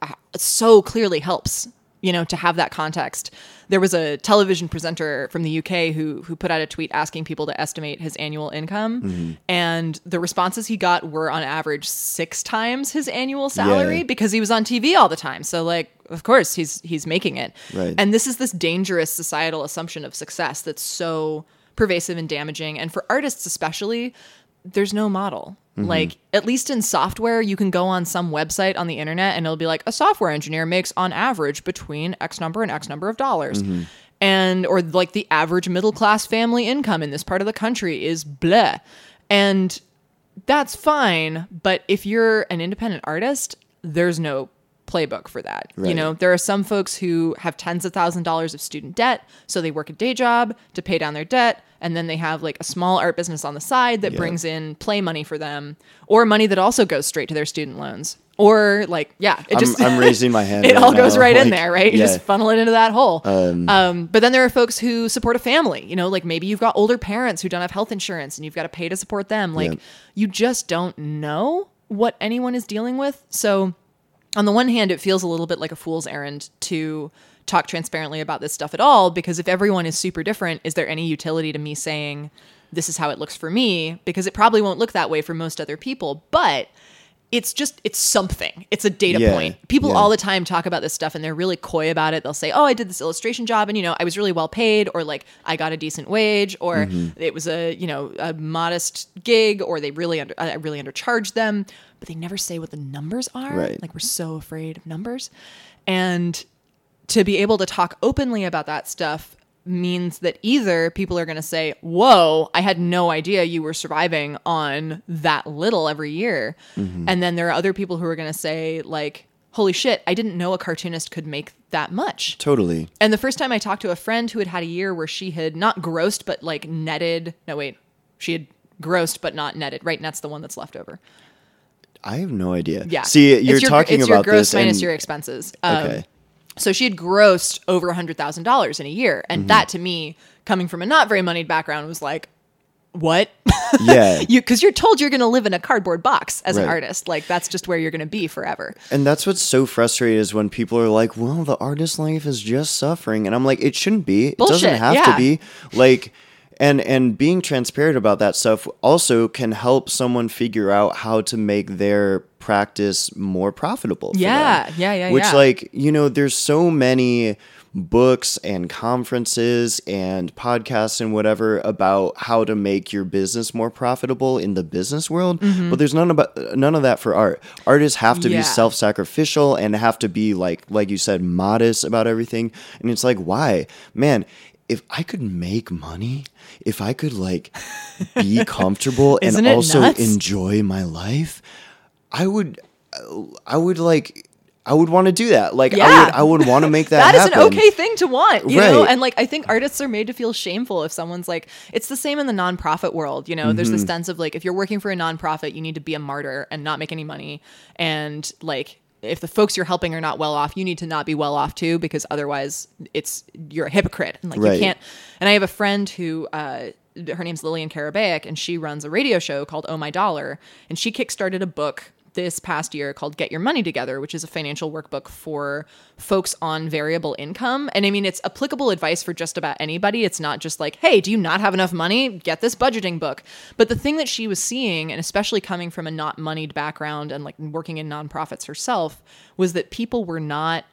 Speaker 2: uh, so clearly helps you know to have that context there was a television presenter from the UK who who put out a tweet asking people to estimate his annual income mm-hmm. and the responses he got were on average 6 times his annual salary
Speaker 1: Yeah.
Speaker 2: because he was on TV all the time so like of course he's he's making it
Speaker 1: Right.
Speaker 2: and this is this dangerous societal assumption of success that's so pervasive and damaging and for artists especially there's no model. Mm-hmm. Like at least in software, you can go on some website on the internet and it'll be like a software engineer makes on average between X number and X number of dollars. Mm-hmm. And or like the average middle class family income in this part of the country is blah. And that's fine, but if you're an independent artist, there's no playbook for that. You know, there are some folks who have tens of thousand dollars of student debt, so they work a day job to pay down their debt, and then they have like a small art business on the side that
Speaker 1: Yeah.
Speaker 2: brings in play money for them, or money that also goes straight to their student loans. Or like, yeah, it
Speaker 1: I'm,
Speaker 2: just
Speaker 1: I'm raising my hand.
Speaker 2: it
Speaker 1: right
Speaker 2: all goes
Speaker 1: now,
Speaker 2: right in there, right? You
Speaker 1: yeah.
Speaker 2: just funnel it into that hole. Um, but then there are folks who support a family. You know, like maybe you've got older parents who don't have health insurance, and you've got to pay to support them. Like
Speaker 1: Yeah.
Speaker 2: you just don't know what anyone is dealing with. So, on the one hand, it feels a little bit like a fool's errand to talk transparently about this stuff at all, because if everyone is super different, is there any utility to me saying this is how it looks for me? Because it probably won't look that way for most other people, but it's just it's something it's a data
Speaker 1: Yeah,
Speaker 2: point people
Speaker 1: yeah.
Speaker 2: all the time talk about this stuff and they're really coy about it they'll say oh i did this illustration job and you know i was really well paid or like i got a decent wage or
Speaker 1: Mm-hmm.
Speaker 2: it was a you know a modest gig or they really under i really undercharged them but they never say what the numbers are
Speaker 1: Right.
Speaker 2: like we're so afraid of numbers and to be able to talk openly about that stuff means that either people are going to say, Whoa, I had no idea you were surviving on that little every year. And then there are other people who are going to say, like, Holy shit, I didn't know a cartoonist could make that much.
Speaker 1: Totally.
Speaker 2: And the first time I talked to a friend who had had a year where she had not grossed, but like netted. No, wait, she had grossed, but not netted. Right? Net's the one that's left over.
Speaker 1: I have no idea.
Speaker 2: Yeah.
Speaker 1: See, you're
Speaker 2: your-
Speaker 1: talking
Speaker 2: it's your
Speaker 1: about
Speaker 2: gross
Speaker 1: this.
Speaker 2: minus
Speaker 1: and,
Speaker 2: your expenses. Um,
Speaker 1: okay.
Speaker 2: So she had grossed over a hundred thousand dollars in a year, and mm-hmm. that to me, coming from a not very moneyed background, was like, what?
Speaker 1: Yeah.
Speaker 2: you because you're told you're going to live in a cardboard box as an artist, like that's just where you're going to be forever.
Speaker 1: And that's what's so frustrating is when people are like, "Well, the artist life is just suffering," and I'm like, "It shouldn't be. It doesn't have
Speaker 2: yeah.
Speaker 1: to be." Like, and and being transparent about that stuff also can help someone figure out how to make their practice more profitable.
Speaker 2: Yeah,
Speaker 1: them.
Speaker 2: yeah, yeah,
Speaker 1: Which,
Speaker 2: yeah.
Speaker 1: like, you know, there's so many books and conferences and podcasts and whatever about how to make your business more profitable in the business world but there's none about none of that for art artists have to
Speaker 2: Mm-hmm. Yeah.
Speaker 1: be self-sacrificial and have to be like like you said modest about everything and it's like why man if I could make money, if I could like be comfortable and also
Speaker 2: nuts?
Speaker 1: enjoy my life, I would, I would like, I would want to do that. Like, I
Speaker 2: Yeah.
Speaker 1: would, I would want to make that.
Speaker 2: that is
Speaker 1: happen.
Speaker 2: an okay thing to want, you know? And like, I think artists are made to feel shameful if someone's like, it's the same in the nonprofit world, you know? There's
Speaker 1: Mm-hmm.
Speaker 2: this sense of like, if you're working for a nonprofit, you need to be a martyr and not make any money. And like, if the folks you're helping are not well off, you need to not be well off too, because otherwise it's, you're a hypocrite. And like,
Speaker 1: Right.
Speaker 2: you can't. And I have a friend who, uh, her name's Lillian Karabaic, and she runs a radio show called Oh My Dollar. And she kickstarted a book this past year called Get Your Money Together, which is a financial workbook for folks on variable income. And I mean, it's applicable advice for just about anybody. It's not just like, hey, do you not have enough money? Get this budgeting book. But the thing that she was seeing, and especially coming from a not moneyed background and like working in nonprofits herself, was that people were not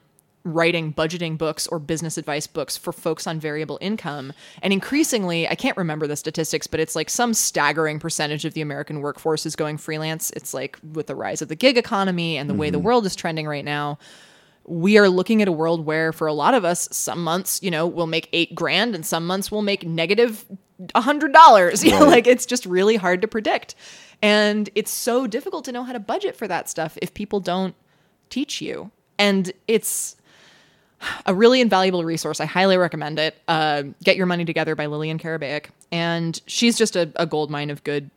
Speaker 2: writing budgeting books or business advice books for folks on variable income. And increasingly, I can't remember the statistics, but it's like some staggering percentage of the American workforce is going freelance. It's like with the rise of the gig economy and the way the mm-hmm. world is trending right now. We are looking at a world where, for a lot of us, some months, you know, we'll make eight grand and some months we'll make negative a hundred dollars. You know, like it's just really hard to predict. And it's so difficult to know how to budget for that stuff if people don't teach you. And it's a really invaluable resource. I highly recommend it. Uh, Get Your Money Together by Lillian Karabaic. And she's just a, a gold mine of good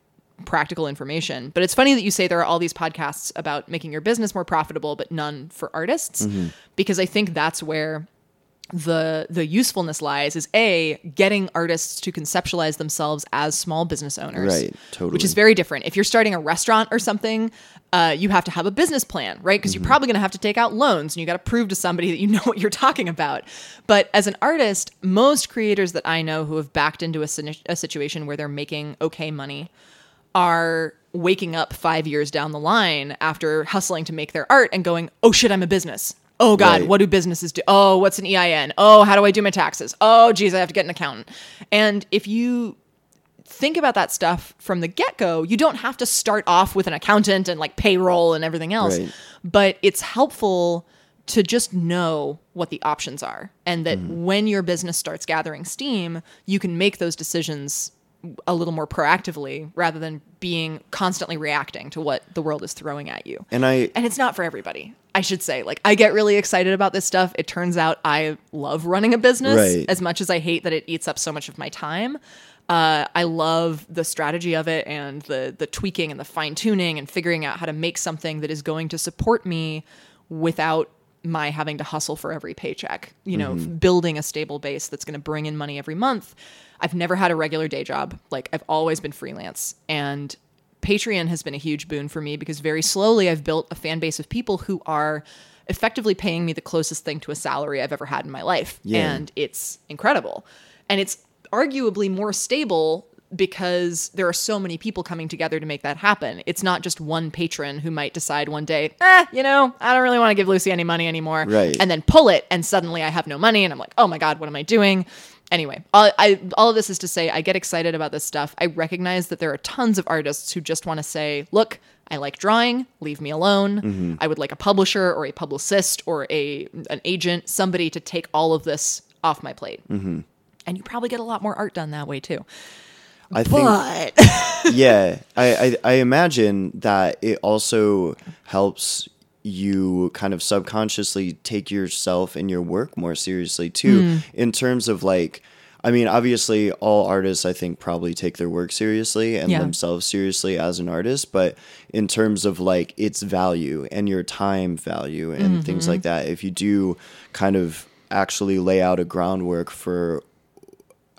Speaker 2: practical information. But it's funny that you say there are all these podcasts about making your business more profitable, but none for artists, because I think that's where the the usefulness lies is a getting artists to conceptualize themselves as small business owners
Speaker 1: Right, totally.
Speaker 2: which is very different if you're starting a restaurant or something uh, you have to have a business plan right because
Speaker 1: Mm-hmm.
Speaker 2: you're probably going to have to take out loans and you got to prove to somebody that you know what you're talking about but as an artist most creators that i know who have backed into a, a situation where they're making okay money are waking up five years down the line after hustling to make their art and going, oh shit, I'm a business. Oh God,
Speaker 1: Right.
Speaker 2: what do businesses do? Oh, what's an EIN? Oh, how do I do my taxes? Oh, geez, I have to get an accountant. And if you think about that stuff from the get go, you don't have to start off with an accountant and like payroll and everything else.
Speaker 1: Right.
Speaker 2: But it's helpful to just know what the options are and that mm-hmm. when your business starts gathering steam, you can make those decisions a little more proactively rather than being constantly reacting to what the world is throwing at you.
Speaker 1: And I,
Speaker 2: And it's not for everybody. I should say, like, I get really excited about this stuff. It turns out I love running a business
Speaker 1: Right.
Speaker 2: as much as I hate that it eats up so much of my time. Uh, I love the strategy of it and the the tweaking and the fine tuning and figuring out how to make something that is going to support me without my having to hustle for every paycheck. You know, building a stable base that's going to bring in money every month. I've never had a regular day job. Like I've always been freelance and Patreon has been a huge boon for me because very slowly I've built a fan base of people who are effectively paying me the closest thing to a salary I've ever had in my life.
Speaker 1: Yeah.
Speaker 2: And it's incredible. And it's arguably more stable because there are so many people coming together to make that happen. It's not just one patron who might decide one day, eh, you know, I don't really want to give Lucy any money anymore.
Speaker 1: Right.
Speaker 2: And then pull it, and suddenly I have no money, and I'm like, oh my God, what am I doing? Anyway, all, I, all of this is to say I get excited about this stuff. I recognize that there are tons of artists who just want to say, look, I like drawing, leave me alone. Mm-hmm. I would like a publisher or a publicist or a an agent, somebody to take all of this off my plate. Mm-hmm. And you probably get a lot more art done that way too.
Speaker 1: I think, yeah, I, I, I imagine that it also helps you kind of subconsciously take yourself and your work more seriously too, hmm. in terms of like, I mean, obviously, all artists I think probably take their work seriously and
Speaker 2: Yeah.
Speaker 1: themselves seriously as an artist, but in terms of like its value and your time value and things mm-hmm. like that, if you do kind of actually lay out a groundwork for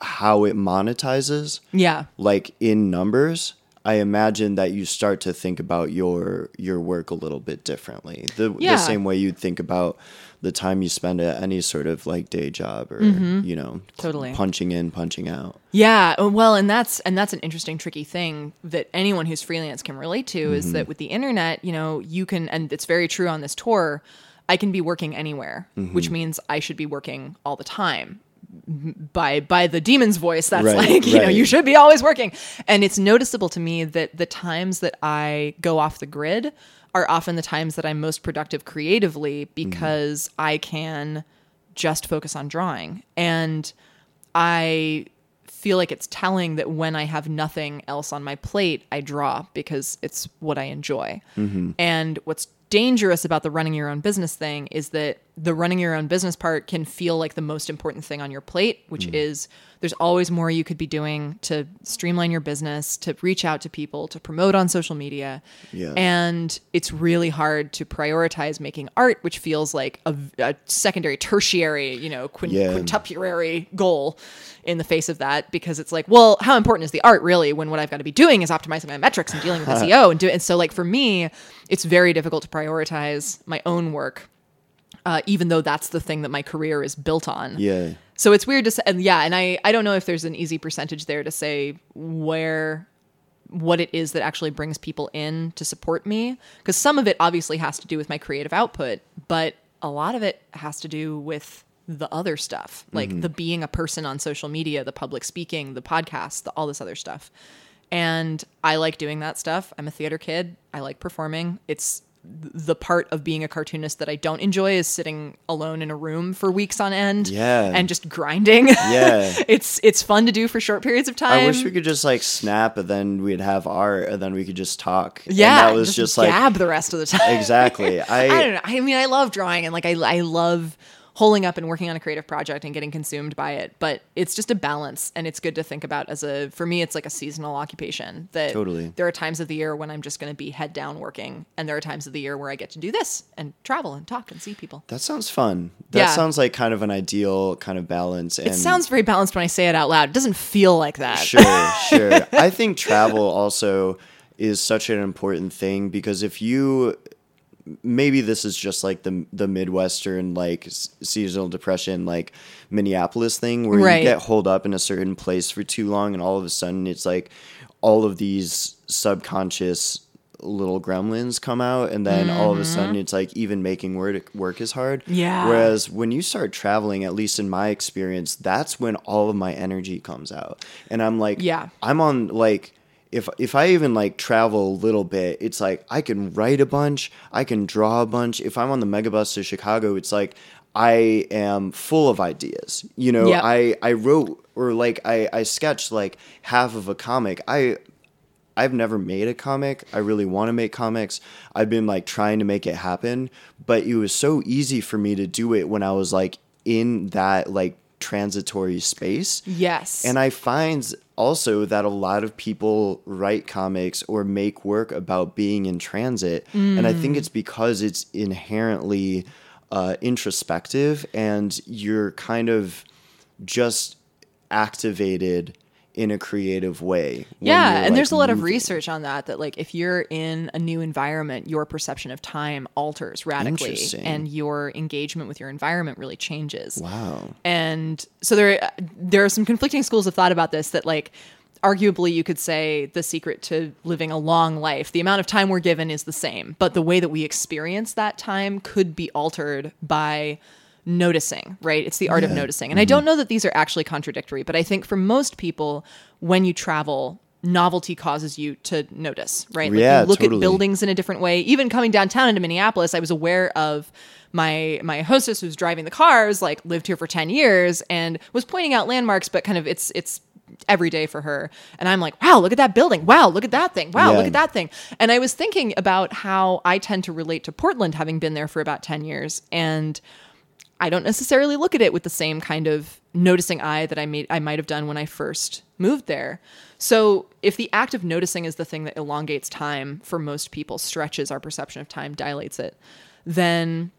Speaker 1: how it monetizes,
Speaker 2: yeah,
Speaker 1: like in numbers, I imagine that you start to think about your your work a little bit differently. The
Speaker 2: Yeah.
Speaker 1: the same way you'd think about the time you spend at any sort of like day job or you know
Speaker 2: Mm-hmm. Totally.
Speaker 1: punching in, punching out.
Speaker 2: Yeah, uh, well, and that's and that's an interesting, tricky thing that anyone who's freelance can relate to is that with the internet, you know, you can, and it's very true on this tour. I can be working anywhere, which means I should be working all the time. By by the demon's voice, that's
Speaker 1: Right,
Speaker 2: like you know you should be always working, and it's noticeable to me that the times that I go off the grid are often the times that I'm most productive creatively mm-hmm. because I can just focus on drawing. And I feel like it's telling that when I have nothing else on my plate, I draw because it's what I enjoy. Mm-hmm. And what's dangerous about the running your own business thing is that the running your own business part can feel like the most important thing on your plate, which mm. is there's always more you could be doing to streamline your business, to reach out to people, to promote on social media.
Speaker 1: Yeah.
Speaker 2: And it's really hard to prioritize making art, which feels like a, a secondary, tertiary, you know, quin-
Speaker 1: Yeah.
Speaker 2: goal in the face of that because it's like, well, how important is the art really when what I've got to be doing is optimizing my metrics and dealing with SEO and do and so like for me, it's very difficult to prioritize my own work. Uh, even though that's the thing that my career is built on.
Speaker 1: Yeah.
Speaker 2: So it's weird to say, and yeah, and I, I don't know if there's an easy percentage there to say where, what it is that actually brings people in to support me. Because some of it obviously has to do with my creative output, but a lot of it has to do with the other stuff, like the being a person on social media, the public speaking, the podcast, the, all this other stuff. And I like doing that stuff. I'm a theater kid. I like performing. It's the part of being a cartoonist that I don't enjoy is sitting alone in a room for weeks on end
Speaker 1: Yeah.
Speaker 2: and just grinding.
Speaker 1: Yeah.
Speaker 2: it's it's fun to do for short periods of time.
Speaker 1: I wish we could just like snap and then we'd have art and then we could just talk. And
Speaker 2: yeah,
Speaker 1: that was just, like
Speaker 2: gab the rest of the time.
Speaker 1: exactly. I,
Speaker 2: I don't know. I mean, I love drawing and like I I love holding up and working on a creative project and getting consumed by it, but it's just a balance and it's good to think about as a for me it's like a seasonal occupation that
Speaker 1: Totally.
Speaker 2: there are times of the year when I'm just going to be head down working and there are times of the year where I get to do this and travel and talk and see people.
Speaker 1: that sounds fun. That
Speaker 2: Yeah.
Speaker 1: sounds like kind of an ideal kind of balance. And
Speaker 2: It sounds very balanced when I say it out loud. It doesn't feel like that.
Speaker 1: Sure, sure. I think travel also is such an important thing because if you maybe this is just like the the midwestern like seasonal depression like Minneapolis thing where
Speaker 2: Right.
Speaker 1: you get holed up in a certain place for too long and all of a sudden it's like all of these subconscious little gremlins come out and then all of a sudden it's like even making work work is hard
Speaker 2: Mm-hmm. Yeah.
Speaker 1: whereas when you start traveling at least in my experience that's when all of my energy comes out and i'm like
Speaker 2: Yeah.
Speaker 1: i'm on like if if i even like travel a little bit it's like i can write a bunch i can draw a bunch if i'm on the megabus to chicago it's like i am full of ideas you know
Speaker 2: Yep.
Speaker 1: i i wrote or like i i sketched like half of a comic i I've never made a comic. I really want to make comics. I've been like trying to make it happen, but it was so easy for me to do it when I was like in that like transitory space.
Speaker 2: Yes.
Speaker 1: And I find also that a lot of people write comics or make work about being in transit. And I think it's because it's inherently uh, introspective and you're kind of just activated in a creative way.
Speaker 2: yeah, and
Speaker 1: like,
Speaker 2: there's a lot of research on that. That like if you're in a new environment, your perception of time alters radically, and your engagement with your environment really changes.
Speaker 1: Wow.
Speaker 2: And so there, there are some conflicting schools of thought about this. That like, arguably, you could say the secret to living a long life, the amount of time we're given is the same, but the way that we experience that time could be altered by noticing, right? It's the art of noticing. And I don't know that these are actually contradictory, but I think for most people, when you travel, novelty causes you to notice, right? Like
Speaker 1: Yeah,
Speaker 2: you look
Speaker 1: totally.
Speaker 2: at buildings in a different way. Even coming downtown into Minneapolis, I was aware of my my hostess who's driving the cars, like lived here for 10 years and was pointing out landmarks, but kind of it's it's every day for her. And I'm like, wow, look at that building. Wow, look at that thing. Wow,
Speaker 1: Yeah.
Speaker 2: look at that thing. And I was thinking about how I tend to relate to Portland having been there for about 10 years. And I don't necessarily look at it with the same kind of noticing eye that I made I might have done when I first moved there. So if the act of noticing is the thing that elongates time for most people, stretches our perception of time, dilates it, then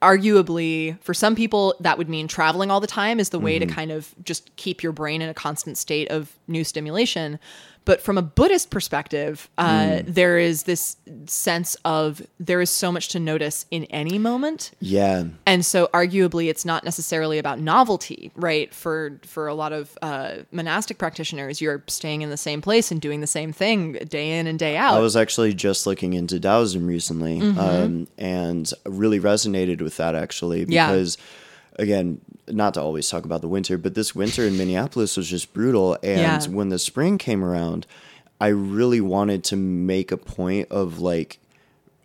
Speaker 2: arguably for some people that would mean traveling all the time is the way to mm-hmm. kind of just keep your brain in a constant state of new stimulation but from a buddhist perspective uh, there is this sense of there is so much to notice in any moment
Speaker 1: Yeah.
Speaker 2: and so arguably it's not necessarily about novelty right for for a lot of uh, monastic practitioners you're staying in the same place and doing the same thing day in and day out
Speaker 1: I was actually just looking into Taoism recently,
Speaker 2: Mm-hmm.
Speaker 1: um, and really resonated with that actually
Speaker 2: Yeah.
Speaker 1: Again, not to always talk about the winter, but this winter in Minneapolis was just brutal. And
Speaker 2: Yeah.
Speaker 1: when the spring came around, I really wanted to make a point of like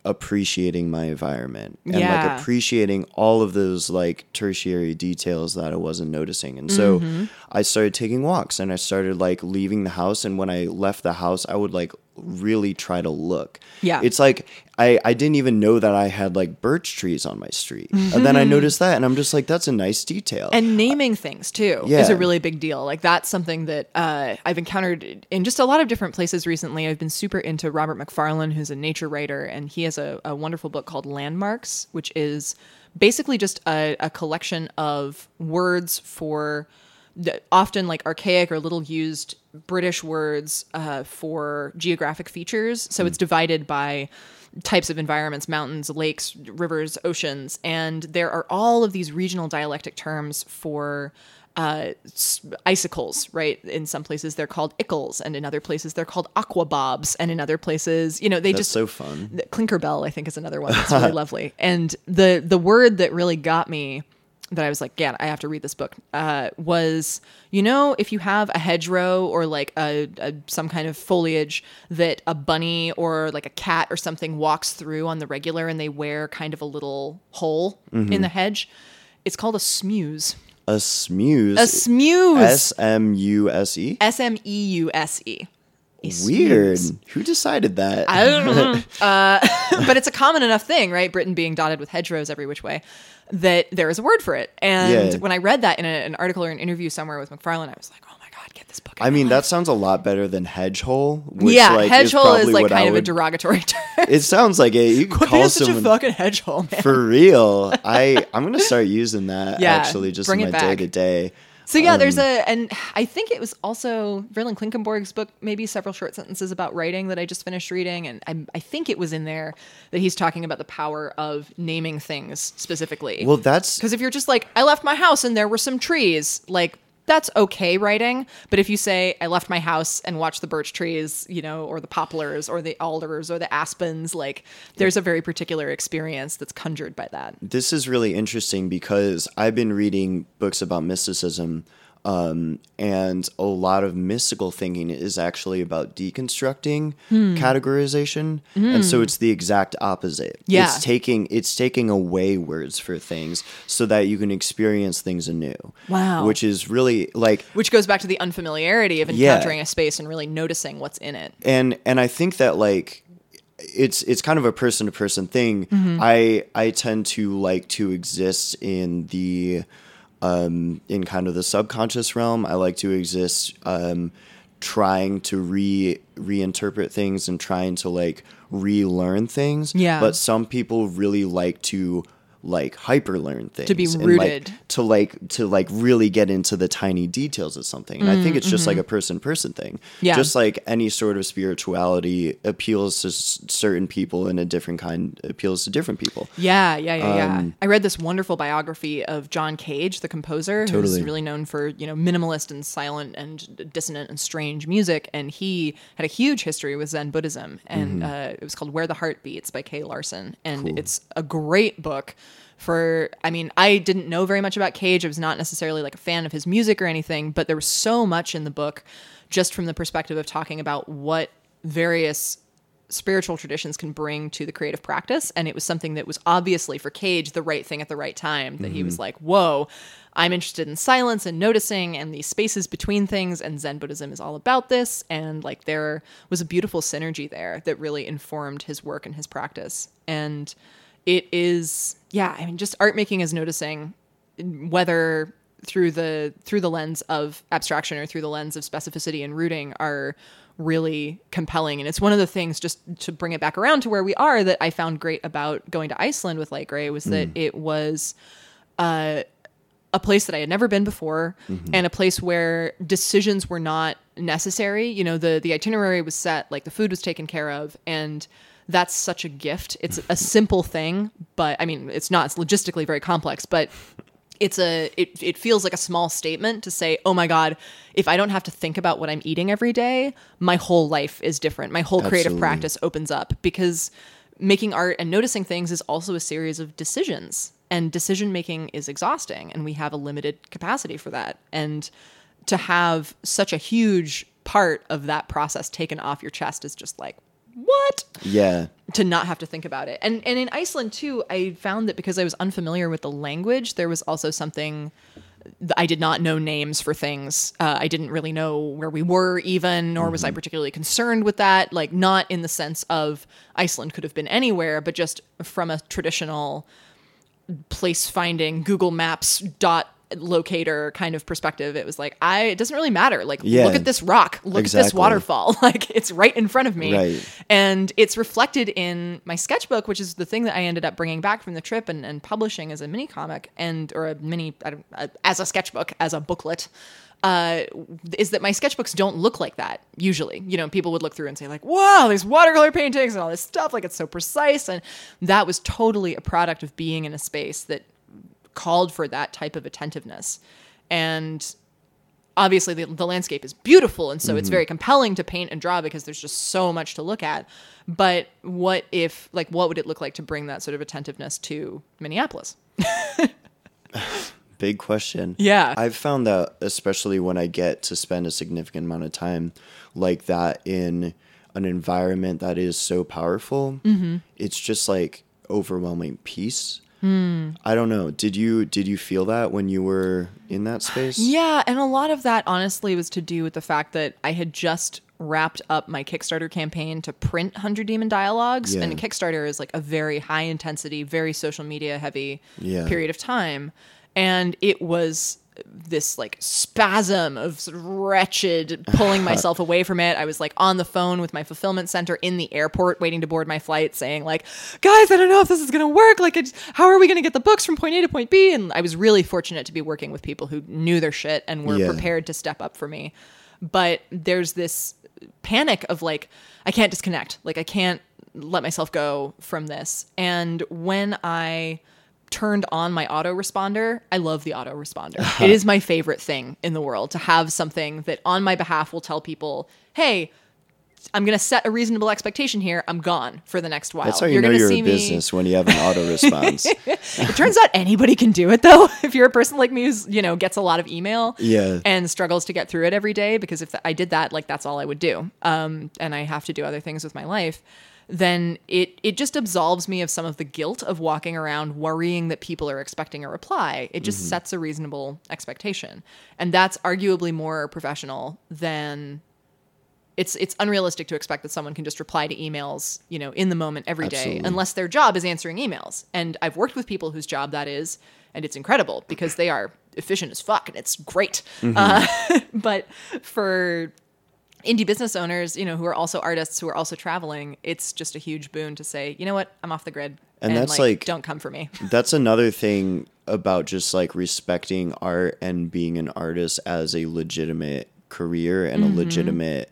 Speaker 1: appreciating my environment and
Speaker 2: Yeah.
Speaker 1: like appreciating all of those like tertiary details that I wasn't noticing. And so
Speaker 2: Mm-hmm.
Speaker 1: I started taking walks and I started like leaving the house and when I left the house I would like really try to look.
Speaker 2: Yeah.
Speaker 1: It's like I I didn't even know that I had like birch trees on my street. And then I noticed that and I'm just like that's a nice detail.
Speaker 2: and naming things too is a really big deal like that's something that uh, i've encountered in just a lot of different places recently i've been super into robert macfarlane who's a nature writer and he has a, a wonderful book called landmarks which is basically just a, a collection of words for often like archaic or little used british words uh, for geographic features so it's divided by types of environments mountains lakes rivers oceans and there are all of these regional dialectic terms for uh, icicles right in some places they're called ickles and in other places they're called aquabobs and in other places you know they
Speaker 1: that's
Speaker 2: just
Speaker 1: so fun.
Speaker 2: Clinkerbell, I think, is another one that's really lovely. And the the word that really got me that I was like, yeah, I have to read this book, uh, was you know, if you have a hedgerow or like a, a some kind of foliage that a bunny or like a cat or something walks through on the regular and they wear kind of a little hole in the hedge, it's called a smeuse.
Speaker 1: A smeuse.
Speaker 2: A smeuse.
Speaker 1: S M U S E.
Speaker 2: S M E U S E.
Speaker 1: Weird. Who decided that?
Speaker 2: I don't know. Uh, but it's a common enough thing, right? Britain being dotted with hedgerows every which way, that there is a word for it. And
Speaker 1: Yeah.
Speaker 2: when I read that in a, an article or an interview somewhere with Macfarlane, I was like, oh my God, get this book.
Speaker 1: I mean,
Speaker 2: life.
Speaker 1: that sounds a lot better than hedge hole. Which,
Speaker 2: yeah,
Speaker 1: like,
Speaker 2: hedge hole is like kind of a derogatory term.
Speaker 1: It sounds like it. You could call
Speaker 2: such a fucking hedge hole, man.
Speaker 1: for real. I I'm gonna start using that
Speaker 2: Yeah,
Speaker 1: actually just in my day to day.
Speaker 2: So yeah, there's
Speaker 1: Um,
Speaker 2: a, and I think it was also Verlin Klinkenborg's book, maybe several short sentences about writing that I just finished reading, and I, I think it was in there that he's talking about the power of naming things specifically.
Speaker 1: Well, that's
Speaker 2: Because if you're just like, I left my house and there were some trees, like that's okay writing. But if you say, I left my house and watched the birch trees, you know, or the poplars or the alders or the aspens, like there's a very particular experience that's conjured by that.
Speaker 1: this is really interesting because I've been reading books about mysticism, um, and a lot of mystical thinking is actually about deconstructing
Speaker 2: Hmm.
Speaker 1: categorization, and so it's the exact opposite.
Speaker 2: Yeah.
Speaker 1: it's taking it's taking away words for things so that you can experience things anew.
Speaker 2: Wow.
Speaker 1: which is really like
Speaker 2: Which goes back to the unfamiliarity of
Speaker 1: Yeah.
Speaker 2: encountering a space and really noticing what's in it.
Speaker 1: and and I think that like it's it's kind of a person to person thing.
Speaker 2: Mm-hmm.
Speaker 1: I I tend to like to exist in the um in kind of the subconscious realm. I like to exist um trying to re reinterpret things and trying to like relearn things.
Speaker 2: Yeah.
Speaker 1: But some people really like to like hyper learn things to
Speaker 2: be
Speaker 1: and, like,
Speaker 2: rooted.
Speaker 1: to like to like really get into the tiny details of something and i think it's just like a person person thing
Speaker 2: Mm-hmm. Yeah.
Speaker 1: just like any sort of spirituality appeals to s- certain people and a different kind appeals to different people
Speaker 2: Yeah, yeah, yeah, yeah.
Speaker 1: Um,
Speaker 2: I read this wonderful biography of John Cage, the composer, who's
Speaker 1: Totally.
Speaker 2: really known for you know minimalist and silent and dissonant and strange music. And he had a huge history with Zen Buddhism, and
Speaker 1: Mm-hmm.
Speaker 2: uh, it was called "Where the Heart Beats" by Kay Larson, and it's a great book. For I mean, I didn't know very much about Cage. I was not necessarily like a fan of his music or anything, but there was so much in the book, just from the perspective of talking about what various spiritual traditions can bring to the creative practice. And it was something that was obviously for Cage the right thing at the right time. That he was mm-hmm. like, whoa, I'm interested in silence and noticing and these spaces between things. And Zen Buddhism is all about this. And like there was a beautiful synergy there that really informed his work and his practice. And it is, yeah, I mean, just art making is noticing whether through the through the lens of abstraction or through the lens of specificity and rooting are really compelling. And it's one of the things just to bring it back around to where we are that I found great about going to Iceland with Light Grey was that it was uh, a place that I had never been before and a place where decisions were not necessary. You know, the the itinerary was set, like the food was taken care of and that's such a gift. It's a simple thing, but I mean, it's not. It's logistically very complex, but it's a it, it feels like a small statement to say oh my god if i don't have to think about what i'm eating every day my whole life is different my whole creative
Speaker 1: Absolutely.
Speaker 2: practice opens up because making art and noticing things is also a series of decisions and decision making is exhausting and we have a limited capacity for that and to have such a huge part of that process taken off your chest is just like what?
Speaker 1: Yeah.
Speaker 2: to not have to think about it. And and in Iceland too, I found that because I was unfamiliar with the language, there was also something th- I did not know names for things. Uh, I didn't really know where we were even, nor was I particularly concerned with that. Like not in the sense of Iceland could have been anywhere, but just from a traditional place finding Google Maps dot locator kind of perspective it was like i it doesn't really matter. Like
Speaker 1: Yeah.
Speaker 2: look at this rock. Look at this waterfall. Like it's right in front of me.
Speaker 1: Right.
Speaker 2: and it's reflected in my sketchbook which is the thing that i ended up bringing back from the trip and, and publishing as a mini comic and or a mini as a sketchbook as a booklet uh, is that my sketchbooks don't look like that usually. You know people would look through and say like wow these watercolor paintings and all this stuff. Like it's so precise. And that was totally a product of being in a space that called for that type of attentiveness and obviously the, the landscape is beautiful and so it's very compelling to paint and draw because there's just so much to look at but what if like what would it look like to bring that sort of attentiveness to minneapolis
Speaker 1: Big question.
Speaker 2: Yeah.
Speaker 1: I've found that especially when I get to spend a significant amount of time like that in an environment that is so powerful,
Speaker 2: Mm-hmm.
Speaker 1: it's just like overwhelming peace.
Speaker 2: Hmm.
Speaker 1: I don't know. Did you did you feel that when you were in that space?
Speaker 2: Yeah, and a lot of that honestly was to do with the fact that I had just wrapped up my Kickstarter campaign to print 100 Demon Dialogues.
Speaker 1: Yeah.
Speaker 2: And Kickstarter is like a very high intensity, very social media heavy
Speaker 1: Yeah.
Speaker 2: period of time. And it was this like spasm of sort of wretched pulling uh-huh. myself away from it. I was like on the phone with my fulfillment center in the airport waiting to board my flight saying like, guys, I don't know if this is going to work. Like, it's, how are we going to get the books from point A to point B? And I was really fortunate to be working with people who knew their shit and were
Speaker 1: Yeah.
Speaker 2: prepared to step up for me. But there's this panic of like, I can't disconnect. Like, I can't let myself go from this. And when I turned on my autoresponder, I love the autoresponder. it is my favorite thing in the world to have something that on my behalf will tell people, hey, I'm going to set a reasonable expectation here. I'm gone for the next while.
Speaker 1: That's how you know you're
Speaker 2: see
Speaker 1: a
Speaker 2: me-
Speaker 1: business when you have an auto response.
Speaker 2: it turns out anybody can do it though. If you're a person like me who's, you know, gets a lot of email
Speaker 1: Yeah.
Speaker 2: and struggles to get through it every day because if I did that, like that's all I would do. Um, and I have to do other things with my life. Then it it just absolves me of some of the guilt of walking around worrying that people are expecting a reply. It just sets a reasonable expectation, and that's arguably more professional than it's it's unrealistic to expect that someone can just reply to emails, you know, in the moment every day,
Speaker 1: Absolutely.
Speaker 2: unless their job is answering emails. And I've worked with people whose job that is, and it's incredible because they are efficient as fuck and it's great. Uh, but for indie business owners, you know, who are also artists who are also traveling, it's just a huge boon to say, you know what, I'm off the grid,
Speaker 1: And that's like-
Speaker 2: don't come for me.
Speaker 1: That's another thing about just like respecting art and being an artist as a legitimate career and
Speaker 2: Mm-hmm.
Speaker 1: a legitimate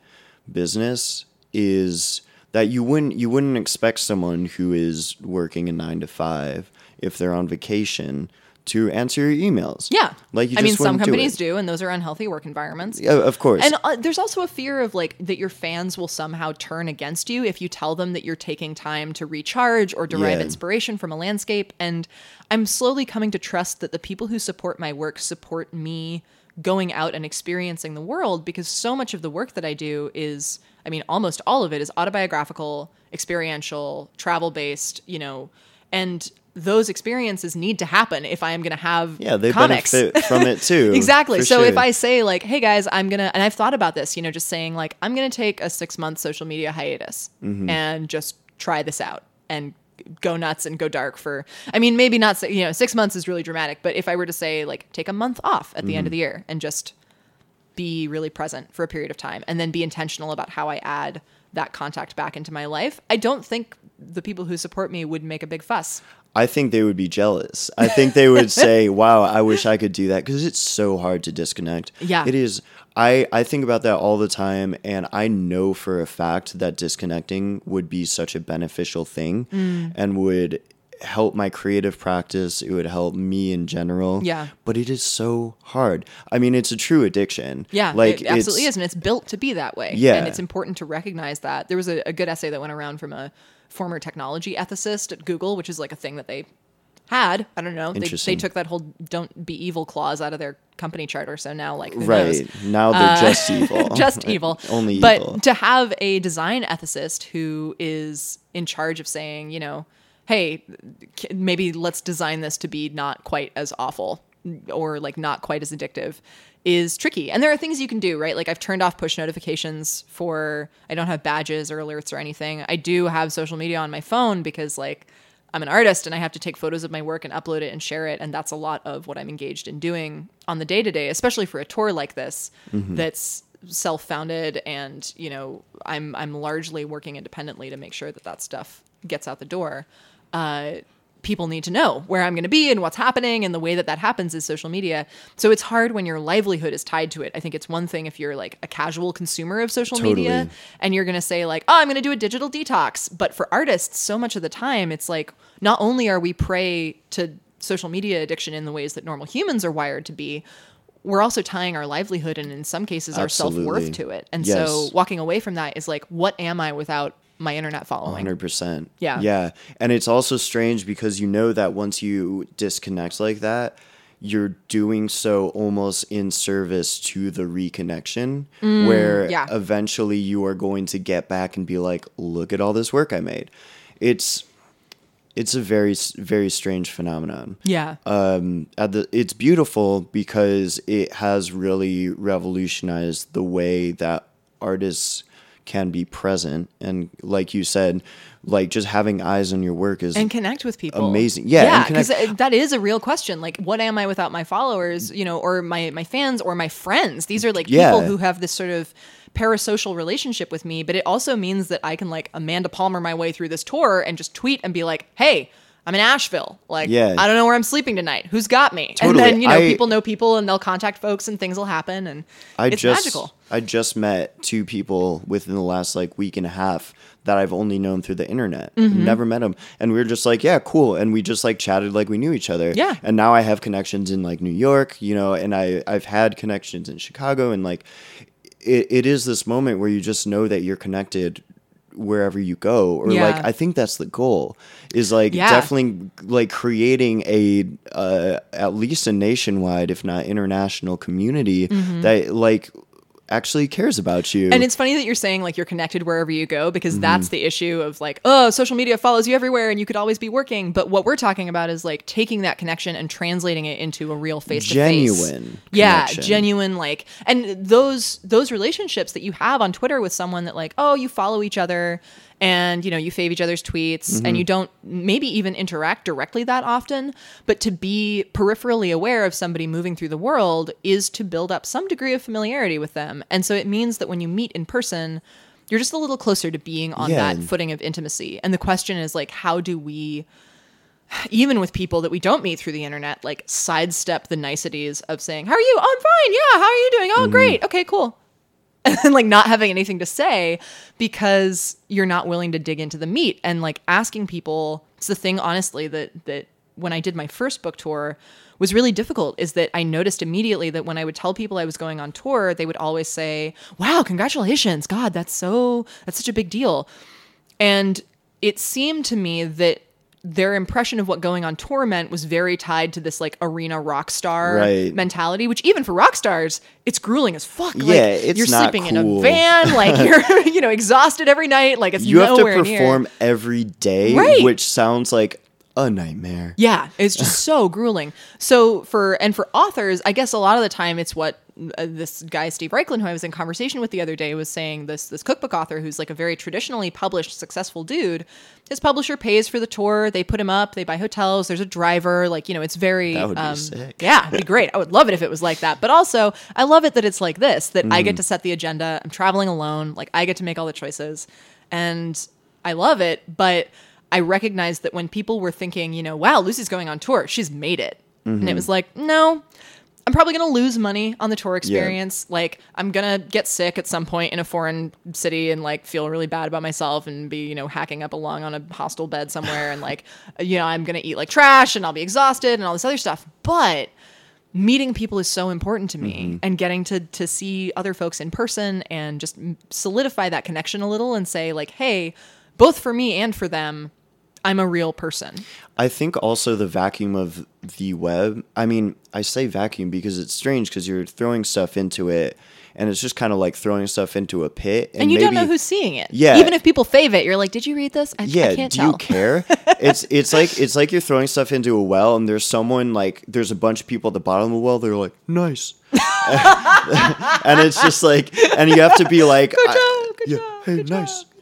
Speaker 1: business is that you wouldn't you wouldn't expect someone who is working a 9 to 5 if they're on vacation to answer your emails.
Speaker 2: Yeah,
Speaker 1: Like you
Speaker 2: I mean, some
Speaker 1: wouldn't do
Speaker 2: companies do, and those are unhealthy work environments.
Speaker 1: Yeah, of course.
Speaker 2: And uh, there's also a fear of like that your fans will somehow turn against you if you tell them that you're taking time to recharge or derive
Speaker 1: Yeah.
Speaker 2: inspiration from a landscape. And I'm slowly coming to trust that the people who support my work support me going out and experiencing the world because so much of the work that I do is, I mean, almost all of it is autobiographical, experiential, travel based, you know, and those experiences need to happen if I am going to have
Speaker 1: yeah, they
Speaker 2: comics.
Speaker 1: benefit from it too.
Speaker 2: Exactly. So if. I say like, "Hey guys, I'm gonna," and I've thought about this, you know, just saying like, "I'm gonna take a six month social media hiatus
Speaker 1: Mm-hmm.
Speaker 2: and just try this out and go nuts and go dark for." I mean, maybe not. You know, six months is really dramatic, but if I were to say like, take a month off at the
Speaker 1: Mm-hmm.
Speaker 2: end of the year and just be really present for a period of time, and then be intentional about how I add that contact back into my life, I don't think the people who support me would make a big fuss.
Speaker 1: I think they would be jealous. I think they would say, "Wow, I wish I could do that" because it's so hard to disconnect.
Speaker 2: Yeah.
Speaker 1: it is. I I think about that all the time, and I know for a fact that disconnecting would be such a beneficial thing,
Speaker 2: Mm.
Speaker 1: and would help my creative practice. It would help me in general.
Speaker 2: Yeah.
Speaker 1: but it is so hard. I mean, it's a true addiction.
Speaker 2: Yeah,
Speaker 1: like
Speaker 2: it absolutely is, and it's built to be that way.
Speaker 1: Yeah.
Speaker 2: and it's important to recognize that. There was a, a good essay that went around from a former technology ethicist at Google, which is like a thing that they had. I don't know. They, they took that whole "don't be evil" clause out of their company charter, so now like
Speaker 1: right
Speaker 2: knows?
Speaker 1: now they're just evil.
Speaker 2: Uh, just evil.
Speaker 1: Only
Speaker 2: but
Speaker 1: evil.
Speaker 2: to have a design ethicist who is in charge of saying, you know, hey, maybe let's design this to be not quite as awful or like not quite as addictive is tricky. And there are things you can do, right? Like I've turned off push notifications for I don't have badges or alerts or anything. I do have social media on my phone because like I'm an artist and I have to take photos of my work and upload it and share it. And that's a lot of what I'm engaged in doing on the day to day, especially for a tour like this that's self-founded and you know I'm I'm largely working independently to make sure that that stuff gets out the door. Uh, people need to know where I'm going to be and what's happening, and the way that that happens is social media. So it's hard when your livelihood is tied to it. I think it's one thing if you're like a casual consumer of social media and you're going to say like, "Oh, I'm going to do a digital detox." But for artists, so much of the time it's like not only are we prey to social media addiction in the ways that normal humans are wired to be, we're also tying our livelihood and in some cases our self-worth to it. And
Speaker 1: Yes.
Speaker 2: so walking away from that is like, what am I without my internet following?
Speaker 1: Hundred percent.
Speaker 2: Yeah.
Speaker 1: Yeah. And it's also strange because you know that once you disconnect like that, you're doing so almost in service to the reconnection where
Speaker 2: Mm, yeah.
Speaker 1: eventually you are going to get back and be like, look at all this work I made. It's it's a very very strange phenomenon
Speaker 2: Yeah.
Speaker 1: um, at the it's beautiful because it has really revolutionized the way that artists can be present and like you said like just having eyes on your work is
Speaker 2: and connect with people.
Speaker 1: Amazing. Yeah,
Speaker 2: yeah, because that is a real question. Like, what am I without my followers? You know, or my my fans or my friends? These are like
Speaker 1: Yeah.
Speaker 2: people who have this sort of parasocial relationship with me. But it also means that I can like Amanda Palmer my way through this tour and just tweet and be like, "Hey." I'm in Asheville. Like,
Speaker 1: Yeah.
Speaker 2: I don't know where I'm sleeping tonight. Who's got me?
Speaker 1: Totally.
Speaker 2: And then, you know,
Speaker 1: I-
Speaker 2: people know people and they'll contact folks and things will happen. And
Speaker 1: I
Speaker 2: it's
Speaker 1: just
Speaker 2: magical.
Speaker 1: I just met two people within the last like week and a half that I've only known through the internet.
Speaker 2: Mm-hmm.
Speaker 1: Never met them, and we were just like, yeah, cool, and we just like chatted like we knew each other.
Speaker 2: Yeah.
Speaker 1: And now I have connections in like New York, you know, and I I've had connections in Chicago, and like it, it is this moment where you just know that you're connected wherever you go or
Speaker 2: Yeah.
Speaker 1: like i think that's the goal is like
Speaker 2: Yeah.
Speaker 1: definitely like creating a uh, at least a nationwide if not international community that like actually cares about you.
Speaker 2: And it's funny that you're saying like you're connected wherever you go because
Speaker 1: Mm-hmm.
Speaker 2: that's the issue of like, oh, social media follows you everywhere and you could always be working. But what we're talking about is like taking that connection and translating it into a real face to face.
Speaker 1: Genuine
Speaker 2: Yeah,
Speaker 1: connection.
Speaker 2: genuine like and those those relationships that you have on Twitter with someone that like, oh, you follow each other and you know, you fave each other's tweets
Speaker 1: Mm-hmm.
Speaker 2: and you don't maybe even interact directly that often, but to be peripherally aware of somebody moving through the world is to build up some degree of familiarity with them. And so it means that when you meet in person, you're just a little closer to being on
Speaker 1: Yeah.
Speaker 2: that footing of intimacy. And the question is like how do we even with people that we don't meet through the internet, like sidestep the niceties of saying, How are you? Oh, I'm fine. Yeah. How are you doing? Oh,
Speaker 1: Mm-hmm.
Speaker 2: great. Okay, cool. And like not having anything to say because you're not willing to dig into the meat and like asking people. It's the thing, honestly, that that when I did my first book tour was really difficult is that I noticed immediately that when I would tell people I was going on tour, they would always say, Wow, congratulations. God, that's so that's such a big deal. And it seemed to me that their impression of what going on tour meant was very tied to this like arena rock star
Speaker 1: Right.
Speaker 2: mentality, which even for rock stars, it's grueling as fuck. Like,
Speaker 1: Yeah, it's
Speaker 2: you're sleeping in a van, like you're you know exhausted every night, like it's
Speaker 1: you have to
Speaker 2: nowhere near.
Speaker 1: perform every day
Speaker 2: Right.
Speaker 1: which sounds like a nightmare
Speaker 2: Yeah, it's just so grueling. So for and for authors, I guess a lot of the time it's what uh, this guy Steve Raichlen, who I was in conversation with the other day, was saying. This this cookbook author, who's like a very traditionally published, successful dude. His publisher pays for the tour. They put him up. They buy hotels. There's a driver. Like you know, it's very.
Speaker 1: That would be
Speaker 2: um,
Speaker 1: sick.
Speaker 2: Yeah, it'd be great. I would love it if it was like that. But also, I love it that it's like this. That I get
Speaker 1: Mm.
Speaker 2: to set the agenda. I'm traveling alone. Like I get to make all the choices, and I love it. But I recognized that when people were thinking, you know, wow, Lucy's going on tour, she's made it. And
Speaker 1: Mm-hmm.
Speaker 2: it was like, no, I'm probably going to lose money on the tour experience. Like, I'm going to get sick at some point in a foreign city and like feel really bad about myself and be, you know, hacking up along on a hostel bed somewhere. and like, you know, I'm going to eat like trash and I'll be exhausted and all this other stuff. But meeting people is so important to me and getting to to see other folks in person and just solidify that connection a little and say like hey both for me and for them I'm a real person.
Speaker 1: I think also the vacuum of the web. I mean, I say vacuum because it's strange because you're throwing stuff into it, and it's just kind of like throwing stuff into a pit.
Speaker 2: And, you don't know
Speaker 1: maybe-
Speaker 2: who's seeing it.
Speaker 1: Yeah.
Speaker 2: Even if people fave it, you're like, did you read this? I,
Speaker 1: Yeah,
Speaker 2: I can't
Speaker 1: do
Speaker 2: tell.
Speaker 1: you care? it's it's like it's like you're throwing stuff into a well, and there's someone like there's a bunch of people at the bottom of the well. They're like, nice, and it's just like, and you have to be like,
Speaker 2: Good job, good
Speaker 1: yeah,
Speaker 2: job,
Speaker 1: hey, nice,
Speaker 2: job.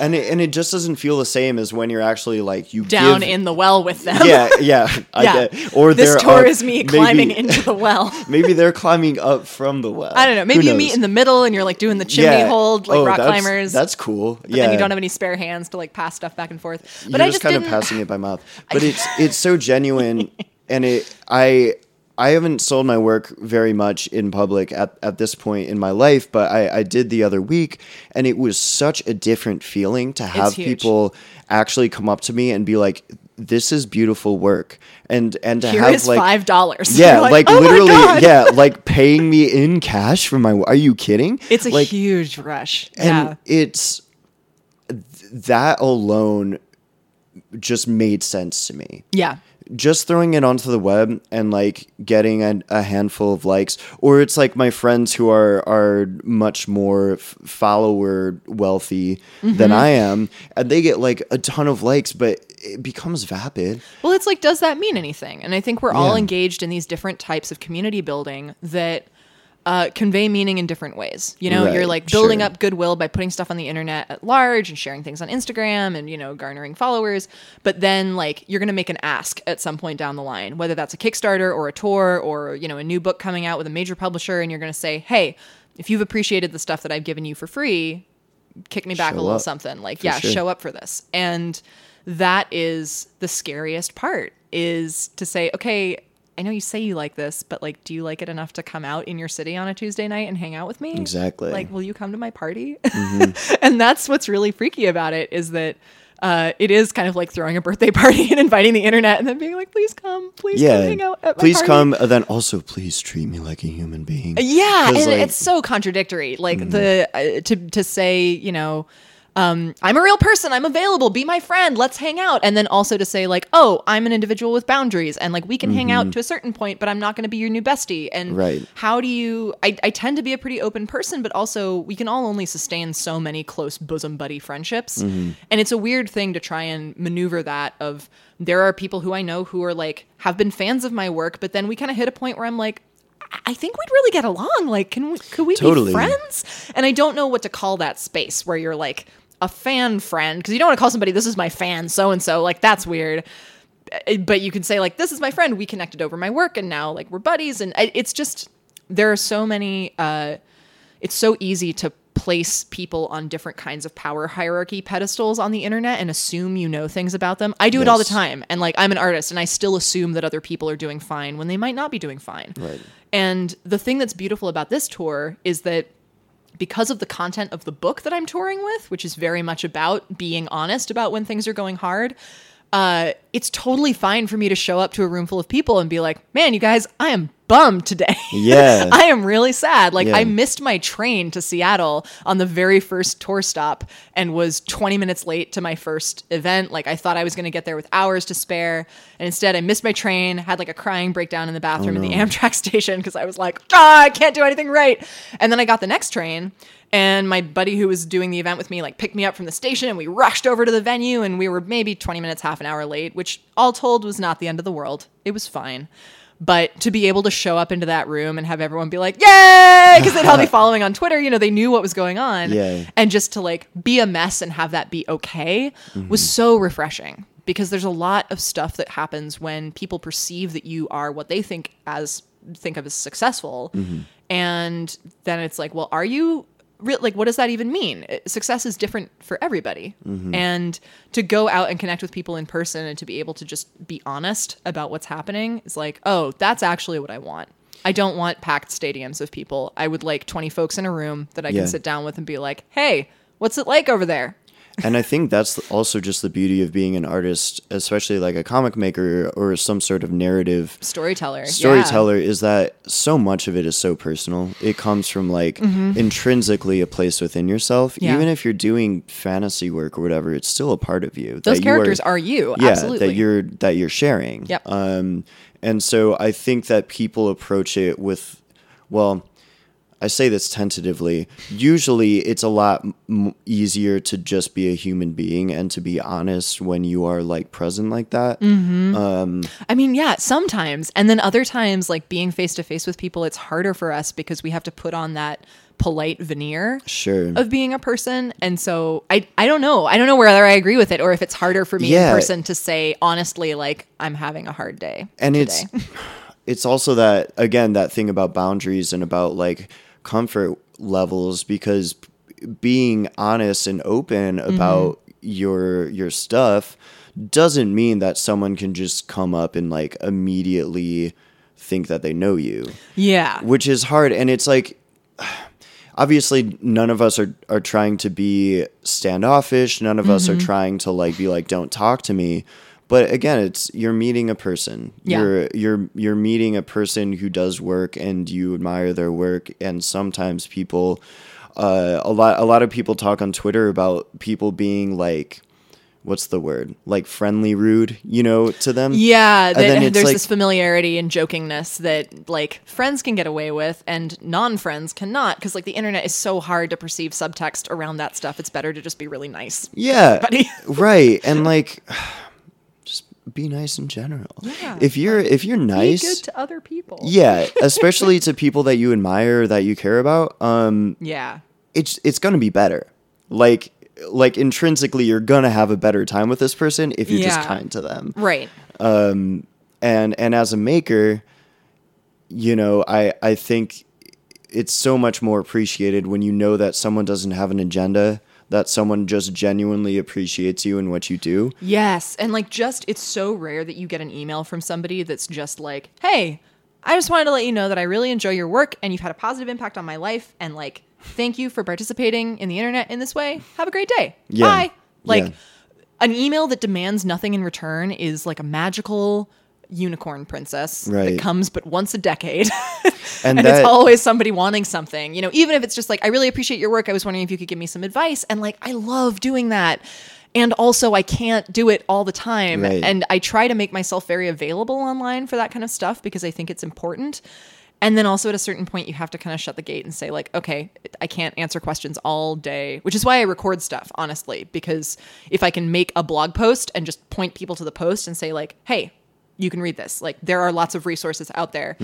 Speaker 1: And it, and it just doesn't feel the same as when you're actually like you
Speaker 2: Down
Speaker 1: give-
Speaker 2: in the well with them.
Speaker 1: yeah yeah I
Speaker 2: yeah.
Speaker 1: get or
Speaker 2: this tour is me
Speaker 1: maybe-
Speaker 2: climbing into the well.
Speaker 1: maybe they're climbing up from the well.
Speaker 2: I don't know. Maybe you meet in the middle and you're like doing the chimney
Speaker 1: Yeah.
Speaker 2: hold like
Speaker 1: Oh,
Speaker 2: rock
Speaker 1: that's-
Speaker 2: climbers.
Speaker 1: That's cool.
Speaker 2: but
Speaker 1: yeah,
Speaker 2: then you don't have any spare hands to like pass stuff back and forth. But
Speaker 1: You're
Speaker 2: I
Speaker 1: just,
Speaker 2: just
Speaker 1: kind of passing it by mouth. But it's it's so genuine, and it I I haven't sold my work very much in public at, at this point in my life, but I, I did the other week, and it was such a different feeling to have people actually come up to me and be like, "This is beautiful work," and and to
Speaker 2: Here
Speaker 1: have
Speaker 2: is
Speaker 1: like
Speaker 2: five dollars.
Speaker 1: yeah,
Speaker 2: You're
Speaker 1: like,
Speaker 2: "Oh
Speaker 1: literally, yeah, like paying me in cash for my. Are you kidding?
Speaker 2: It's a
Speaker 1: like,
Speaker 2: huge rush.
Speaker 1: and
Speaker 2: yeah.
Speaker 1: it's that alone just made sense to me
Speaker 2: Yeah.
Speaker 1: Just throwing it onto the web and like getting a, a handful of likes or it's like my friends who are are much more f- follower wealthy than
Speaker 2: Mm-hmm.
Speaker 1: i am and they get like a ton of likes but it becomes vapid
Speaker 2: Well, it's like, does that mean anything? And I think we're all engaged in these different types of community building that uh, convey meaning in different ways. You know,
Speaker 1: Right,
Speaker 2: you're like building
Speaker 1: sure.
Speaker 2: up goodwill by putting stuff on the internet at large and sharing things on Instagram and, you know, garnering followers. But then, like, you're going to make an ask at some point down the line, whether that's a Kickstarter or a tour or, you know, a new book coming out with a major publisher. And you're going to say, hey, if you've appreciated the stuff that I've given you for free, kick me back
Speaker 1: Show
Speaker 2: a little
Speaker 1: up.
Speaker 2: something like
Speaker 1: For
Speaker 2: yeah
Speaker 1: sure.
Speaker 2: show up for this and that is the scariest part is to say okay i know you say you like this but like do you like it enough to come out in your city on a tuesday night and hang out with me
Speaker 1: Exactly.
Speaker 2: like will you come to my party
Speaker 1: Mm-hmm.
Speaker 2: and that's what's really freaky about it is that uh, it is kind of like throwing a birthday party and inviting the internet and then being like please come please come hang out at my
Speaker 1: please
Speaker 2: party."
Speaker 1: come and then also please treat me like a human being
Speaker 2: Yeah, and
Speaker 1: like-
Speaker 2: it's so contradictory. Like
Speaker 1: Mm-hmm.
Speaker 2: the uh, to to say, you know, um, I'm a real person. I'm available. Be my friend. Let's hang out. And then also to say like, oh, I'm an individual with boundaries, and like we can hang out to a certain point, but I'm not going to be your new bestie. And
Speaker 1: Mm-hmm. Right.
Speaker 2: how do you? I, I tend to be a pretty open person, but also we can all only sustain so many close bosom buddy friendships,
Speaker 1: Mm-hmm.
Speaker 2: and it's a weird thing to try and maneuver that. Of there are people who I know who are like have been fans of my work, but then we kind of hit a point where I'm like. I think we'd really get along. Like, can we, could we
Speaker 1: Totally.
Speaker 2: be friends? And I don't know what to call that space where you're like a fan friend because you don't want to call somebody this is my fan so and so. Like that's weird. Uh, But you can say like this is my friend. We connected over my work and now like we're buddies. And it's just there are so many. uh It's so easy to place people on different kinds of power hierarchy pedestals on the internet and assume you know things about them. I do it all the time. And like I'm an artist and I still assume that other people are doing fine when they might not be doing fine.
Speaker 1: Right.
Speaker 2: And the thing that's beautiful about this tour is that because of the content of the book that I'm touring with, which is very much about being honest about when things are going hard, uh, it's totally fine for me to show up to a room full of people and be like, man, you guys, I am bummed today.
Speaker 1: Yeah.
Speaker 2: I am really sad. Like,
Speaker 1: Yeah.
Speaker 2: I missed my train to Seattle on the very first tour stop and was 20 minutes late to my first event. Like, I thought I was going to get there with hours to spare. And instead, I missed my train, had like a crying breakdown in the bathroom at the Amtrak station because I was like, ah, I can't do anything right. And then I got the next train. And my buddy who was doing the event with me like picked me up from the station and we rushed over to the venue and we were maybe 20 minutes, half an hour late, which all told was not the end of the world. It was fine. But to be able to show up into that room and have everyone be like, yay! Because they'd all be following on Twitter, you know, they knew what was going on.
Speaker 1: Yeah.
Speaker 2: And just to like be a mess and have that be okay mm-hmm. was so refreshing because there's a lot of stuff that happens when people perceive that you are what they think as think of as successful. Mm-hmm. And then it's like, well, are you real like what does that even mean? Uh, success is different for everybody. Mm-hmm. And to go out and connect with people in person and to be able to just be honest about what's happening is like oh that's actually what i want. I don't want packed stadiums of people. I would like 20 folks in a room that i
Speaker 1: Yeah.
Speaker 2: can sit down with and be like hey what's it like over there
Speaker 1: and I think that's also just the beauty of being an artist, especially like a comic maker or some sort of narrative
Speaker 2: Storyteller. yeah.
Speaker 1: storyteller is that so much of it is so personal. It comes from like intrinsically a place within yourself.
Speaker 2: Mm-hmm. Yeah.
Speaker 1: Even if you're doing fantasy work or whatever, it's still a part of you.
Speaker 2: Those
Speaker 1: that you
Speaker 2: characters are you.
Speaker 1: yeah,
Speaker 2: Absolutely.
Speaker 1: that you're that you're sharing.
Speaker 2: Yep.
Speaker 1: Um, and so I think that people approach it with, well, I say this tentatively. Usually, it's a lot m- easier to just be a human being and to be honest when you are like present like that.
Speaker 2: Mm. I mean, yeah, sometimes. And then other times, like being face to face with people, it's harder for us because we have to put on that polite veneer
Speaker 1: Sure.
Speaker 2: of being a person. And so I I don't know. I don't know whether I agree with it or if it's harder for me
Speaker 1: Yeah.
Speaker 2: in person to say honestly, like, I'm having a hard day.
Speaker 1: and
Speaker 2: today.
Speaker 1: it's it's also that again that thing about boundaries and about like comfort levels because being honest and open
Speaker 2: Mm-hmm.
Speaker 1: about your your stuff doesn't mean that someone can just come up and like immediately think that they know you
Speaker 2: Yeah.
Speaker 1: which is hard and it's like obviously none of us are are trying to be standoffish none of us are
Speaker 2: Mm-hmm.
Speaker 1: trying to like be like don't talk to me but again it's you're meeting a person
Speaker 2: Yeah.
Speaker 1: you're you're you're meeting a person who does work and you admire their work and sometimes people uh, a lot a lot of people talk on Twitter about people being like what's the word like friendly rude you know to them
Speaker 2: Yeah,
Speaker 1: And
Speaker 2: that- there's
Speaker 1: like-
Speaker 2: this familiarity and jokingness that like friends can get away with and non-friends cannot because like the internet is so hard to perceive subtext around that stuff. It's better to just be really nice.
Speaker 1: Yeah. Right. And like be nice in general.
Speaker 2: Yeah.
Speaker 1: If you're if you're
Speaker 2: Be
Speaker 1: nice
Speaker 2: good to other people.
Speaker 1: yeah, especially to people that you admire that you care about, um
Speaker 2: Yeah.
Speaker 1: it's it's going to be better. Like like intrinsically you're going to have a better time with this person if you're just kind to them.
Speaker 2: Right.
Speaker 1: and and as a maker you know i i think it's so much more appreciated when you know that someone doesn't have an agenda that someone just genuinely appreciates you and what you do
Speaker 2: Yes. And like just it's so rare that you get an email from somebody that's just like, "Hey, I just wanted to let you know that I really enjoy your work and you've had a positive impact on my life and like thank you for participating in the internet in this way. Have a great day.
Speaker 1: Yeah.
Speaker 2: Bye." Like
Speaker 1: Yeah.
Speaker 2: an email that demands nothing in return is like a magical unicorn princess
Speaker 1: Right.
Speaker 2: that comes but once a decade.
Speaker 1: and,
Speaker 2: and
Speaker 1: that
Speaker 2: it's always somebody wanting something. You know, even if it's just like, I really appreciate your work. I was wondering if you could give me some advice. And like, I love doing that. And also, I can't do it all the time.
Speaker 1: Right.
Speaker 2: And I try to make myself very available online for that kind of stuff because I think it's important. And then also at a certain point, you have to kind of shut the gate and say, like, okay, I can't answer questions all day, which is why I record stuff, honestly, because if I can make a blog post and just point people to the post and say, like, hey, you can read this. Like there are lots of resources out there.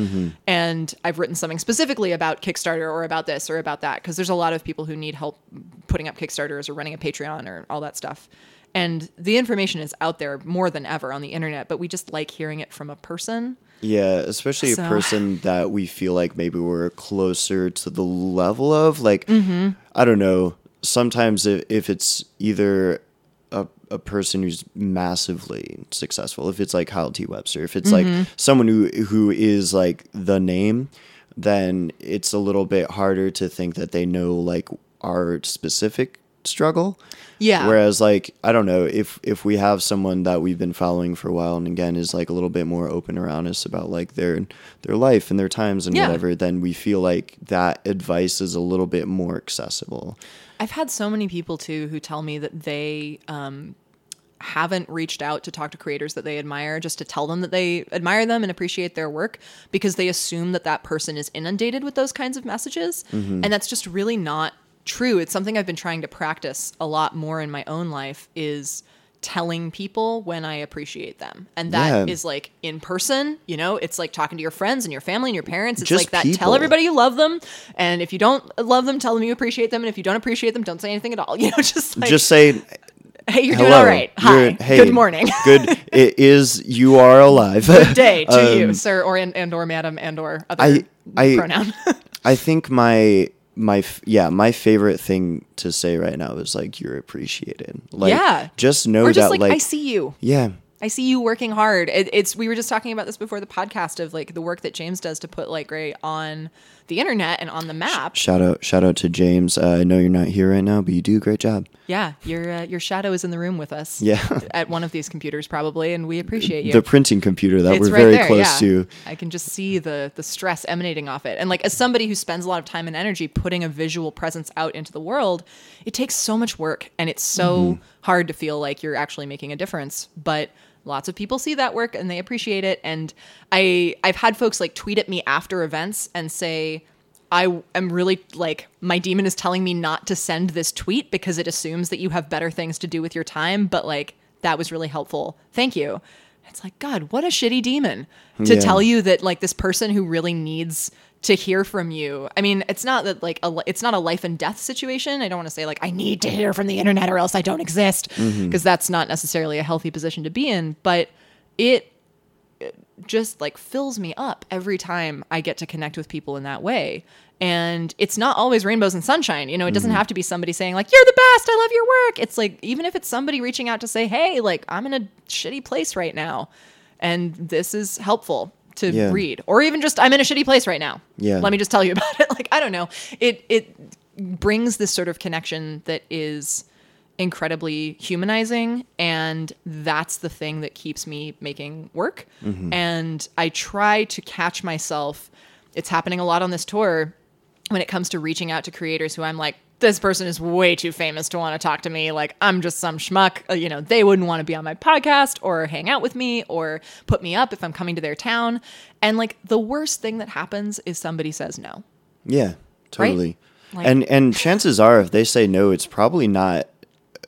Speaker 2: And I've written something specifically about Kickstarter or about this or about that because there's a lot of people who need help putting up Kickstarters or running a Patreon or all that stuff. And the information is out there more than ever on the internet, but we just like hearing it from a person.
Speaker 1: yeah especially
Speaker 2: So-
Speaker 1: a person that we feel like maybe we're closer to the level of like
Speaker 2: Mm-hmm.
Speaker 1: i don't know sometimes if, if it's either a, person who's massively successful if it's like Kyle T. Webster if it's
Speaker 2: Mm-hmm.
Speaker 1: like someone who who is like the name then it's a little bit harder to think that they know like our specific struggle
Speaker 2: Yeah.
Speaker 1: whereas like i don't know if if we have someone that we've been following for a while and again is like a little bit more open around us about like their their life and their times and
Speaker 2: Yeah.
Speaker 1: whatever then we feel like that advice is a little bit more accessible
Speaker 2: I've had so many people too who tell me that they um, haven't reached out to talk to creators that they admire just to tell them that they admire them and appreciate their work because they assume that that person is inundated with those kinds of messages. Mm-hmm. And that's just really not true. It's something I've been trying to practice a lot more in my own life is telling people when I appreciate them. And that is
Speaker 1: Yeah.
Speaker 2: like in person, you know, it's like talking to your friends and your family and your parents. It's
Speaker 1: Just
Speaker 2: like that
Speaker 1: people.
Speaker 2: tell everybody you love them. And if you don't love them, tell them you appreciate them. And if you don't appreciate them, don't say anything at all. You know, just like,
Speaker 1: just say
Speaker 2: hey, you're
Speaker 1: hello
Speaker 2: doing all right. Hi.
Speaker 1: You're- hey,
Speaker 2: Good morning.
Speaker 1: good it is you are alive
Speaker 2: Good day to
Speaker 1: Um,
Speaker 2: you, sir, or and, and or madam, and or other
Speaker 1: I- I-
Speaker 2: pronoun.
Speaker 1: I think my my f- yeah my favorite thing to say right now is like you're appreciated like
Speaker 2: Yeah.
Speaker 1: just know
Speaker 2: or just
Speaker 1: that
Speaker 2: like,
Speaker 1: like
Speaker 2: I see you.
Speaker 1: yeah
Speaker 2: I see you working hard. It, it's we were just talking about this before the podcast of like the work that James does to put Light Grey on the internet and on the map.
Speaker 1: Shout out, shout out to James. Uh, I know you're not here right now, but you do a great job.
Speaker 2: Yeah, your uh, your shadow is in the room with us.
Speaker 1: Yeah.
Speaker 2: at one of these computers probably, and we appreciate you.
Speaker 1: The printing computer that
Speaker 2: it's
Speaker 1: we're
Speaker 2: right
Speaker 1: very
Speaker 2: there,
Speaker 1: close
Speaker 2: yeah.
Speaker 1: to.
Speaker 2: I can just see the the stress emanating off it. And like as somebody who spends a lot of time and energy putting a visual presence out into the world, it takes so much work and it's so
Speaker 1: Mm-hmm.
Speaker 2: hard to feel like you're actually making a difference. But lots of people see that work and they appreciate it. And I I've had folks like tweet at me after events and say I am really like my demon is telling me not to send this tweet because it assumes that you have better things to do with your time, but like that was really helpful. Thank you. It's like god, what a shitty demon to
Speaker 1: Yeah.
Speaker 2: tell you that like this person who really needs to hear from you. I mean, it's not that like a it's not a life and death situation. I don't want to say like I need to hear from the internet or else I don't exist mm-hmm. because that's not necessarily a healthy position to be in, but it just like fills me up every time I get to connect with people in that way. And it's not always rainbows and sunshine. You know, it doesn't mm-hmm. have to be somebody saying, like, you're the best. I love your work. It's like, even if it's somebody reaching out to say, hey, like, I'm in a shitty place right now. And this is helpful to
Speaker 1: Yeah.
Speaker 2: read. Or even just, I'm in a shitty place right now.
Speaker 1: Yeah.
Speaker 2: Let me just tell you about it. Like, I don't know. It, it brings this sort of connection that is incredibly humanizing and that's the thing that keeps me making work mm-hmm. and i try to catch myself it's happening a lot on this tour when it comes to reaching out to creators who i'm like this person is way too famous to want to talk to me like i'm just some schmuck Uh, you know they wouldn't want to be on my podcast or hang out with me or put me up if i'm coming to their town. And like the worst thing that happens is somebody says no.
Speaker 1: Yeah, totally.
Speaker 2: Like-
Speaker 1: and and chances are, if they say no, it's probably not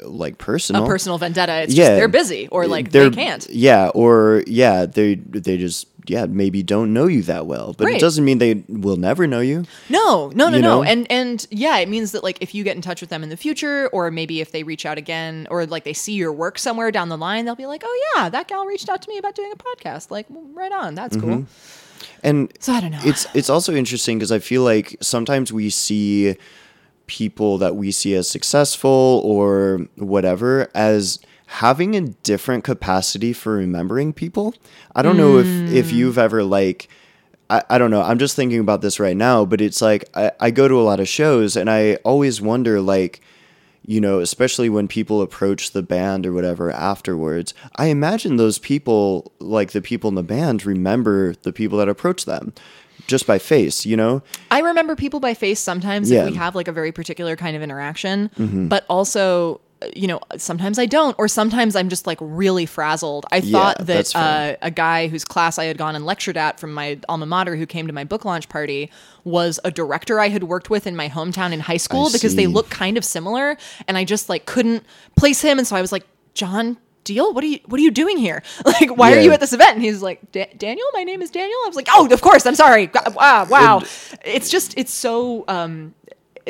Speaker 1: like personal.
Speaker 2: a personal vendetta it's
Speaker 1: Yeah.
Speaker 2: just they're busy or like they can't
Speaker 1: Yeah, or yeah, they they just yeah maybe don't know you that well, but
Speaker 2: Right.
Speaker 1: it doesn't mean they will never know you.
Speaker 2: No, no, no,
Speaker 1: You
Speaker 2: no.
Speaker 1: know?
Speaker 2: And and yeah, it means that like if you get in touch with them in the future, or maybe if they reach out again, or like they see your work somewhere down the line, they'll be like, "Oh yeah, that gal reached out to me about doing a podcast." Like, well, right on, that's
Speaker 1: Mm-hmm.
Speaker 2: cool.
Speaker 1: And
Speaker 2: So I don't know.
Speaker 1: It's it's also interesting because I feel like sometimes we see people that we see as successful or whatever as having a different capacity for remembering people. I don't know if if
Speaker 2: Mm.
Speaker 1: you've ever like I, I don't know. I'm just thinking about this right now, but it's like I, I go to a lot of shows and I always wonder like you know, especially when people approach the band or whatever afterwards, I imagine those people, like the people in the band, remember the people that approach them just by face, you know?
Speaker 2: I remember people by face sometimes
Speaker 1: Yeah. Mm-hmm.
Speaker 2: if we have like a very particular kind of interaction, but also, uh, you know, sometimes I don't, or sometimes I'm just like really frazzled. I thought
Speaker 1: that's
Speaker 2: that uh, a guy whose class I had gone and lectured at from my alma mater who came to my book launch party was a director I had worked with in my hometown in high school because they look kind of similar, and I just like couldn't place him, and so I was like, John. Deal? What are you What are you doing here? Like, why are you at this event? And he's like, "Da- Daniel, my name is Daniel. I was like, oh, of course. I'm sorry. Wow, wow. It's just, it's so um,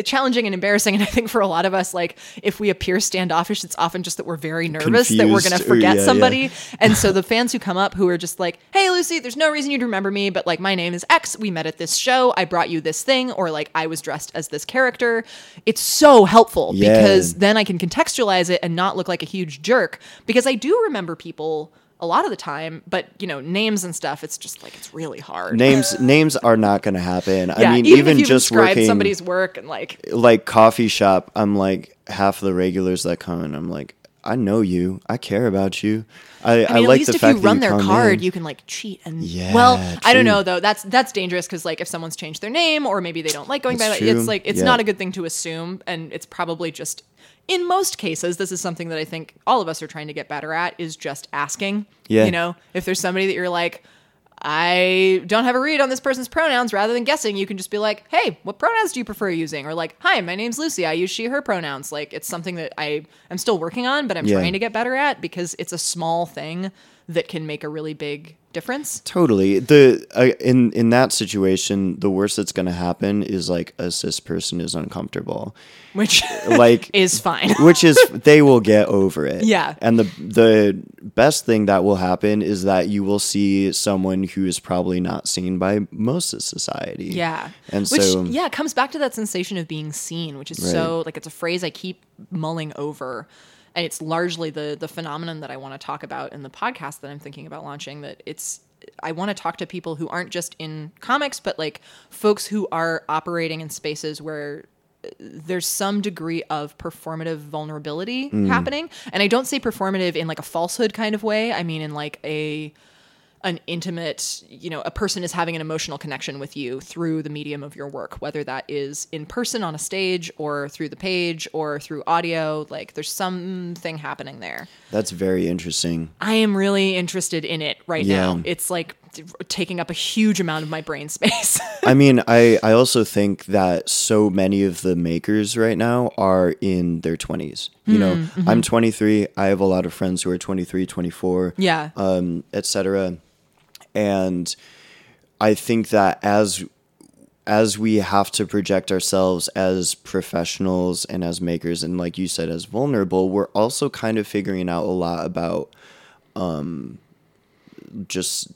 Speaker 2: challenging and embarrassing. And I think for a lot of us, like, if we appear standoffish, it's often just that we're very nervous that we're going to forget
Speaker 1: yeah, yeah.
Speaker 2: somebody. And so the fans who come up who are just like, hey, Lucy, there's no reason you'd remember me, but like, my name is X. We met at this show. I brought you this thing, or like, I was dressed as this character. It's so helpful
Speaker 1: Yeah.
Speaker 2: because then I can contextualize it and not look like a huge jerk because I do remember people a lot of the time, but you know, names and stuff, it's just like it's really hard.
Speaker 1: Names names are not going to happen.
Speaker 2: yeah,
Speaker 1: I mean,
Speaker 2: even,
Speaker 1: even, just working
Speaker 2: somebody's work and like
Speaker 1: like coffee shop, I'm like half the regulars that come and I'm like, I know you. I care about you. I, I,
Speaker 2: I mean,
Speaker 1: like
Speaker 2: at least
Speaker 1: the
Speaker 2: if
Speaker 1: fact
Speaker 2: you run
Speaker 1: you
Speaker 2: their card,
Speaker 1: in.
Speaker 2: you can like cheat and
Speaker 1: Yeah,
Speaker 2: well, I don't know though. That's that's dangerous because like if someone's changed their name or maybe they don't like going
Speaker 1: That's
Speaker 2: by that,
Speaker 1: true.
Speaker 2: it's like it's
Speaker 1: Yeah.
Speaker 2: not a good thing to assume, and it's probably just in most cases this is something that I think all of us are trying to get better at is just asking.
Speaker 1: Yeah.
Speaker 2: you know, if there's somebody that you're like. I don't have a read on this person's pronouns. Rather than guessing, you can just be like, "Hey, what pronouns do you prefer using?" Or like, "Hi, my name's Lucy. I use she/her pronouns." Like, it's something that I am still working on, but I'm
Speaker 1: Yeah.
Speaker 2: trying to get better at because it's a small thing that can make a really big difference.
Speaker 1: Totally. The uh, in in that situation, the worst that's going to happen is like a cis person is uncomfortable.
Speaker 2: Which
Speaker 1: Like
Speaker 2: is fine.
Speaker 1: which is they will get over it.
Speaker 2: Yeah.
Speaker 1: And the the best thing that will happen is that you will see someone who is probably not seen by most of society.
Speaker 2: Yeah.
Speaker 1: And
Speaker 2: which,
Speaker 1: so
Speaker 2: yeah, it comes back to that sensation of being seen, which is so like it's a phrase I keep mulling over. And it's largely the the phenomenon that I want to talk about in the podcast that I'm thinking about launching. That it's I want to talk to people who aren't just in comics, but like folks who are operating in spaces where uh, there's some degree of performative vulnerability happening. And I don't say performative in like a falsehood kind of way. I mean in like a an intimate, you know, a person is having an emotional connection with you through the medium of your work, whether that is in person on a stage or through the page or through audio. Like there's something happening there.
Speaker 1: That's very interesting.
Speaker 2: I am really interested in it right
Speaker 1: Yeah.
Speaker 2: now. It's like taking up a huge amount of my brain space.
Speaker 1: I mean, I, I also think that so many of the makers right now are in their 20s. You know,
Speaker 2: Mm-hmm.
Speaker 1: I'm 23. I have a lot of friends who are 23, 24,
Speaker 2: yeah.
Speaker 1: um, etc. And I think that as as we have to project ourselves as professionals and as makers and like you said as vulnerable, we're also kind of figuring out a lot about um just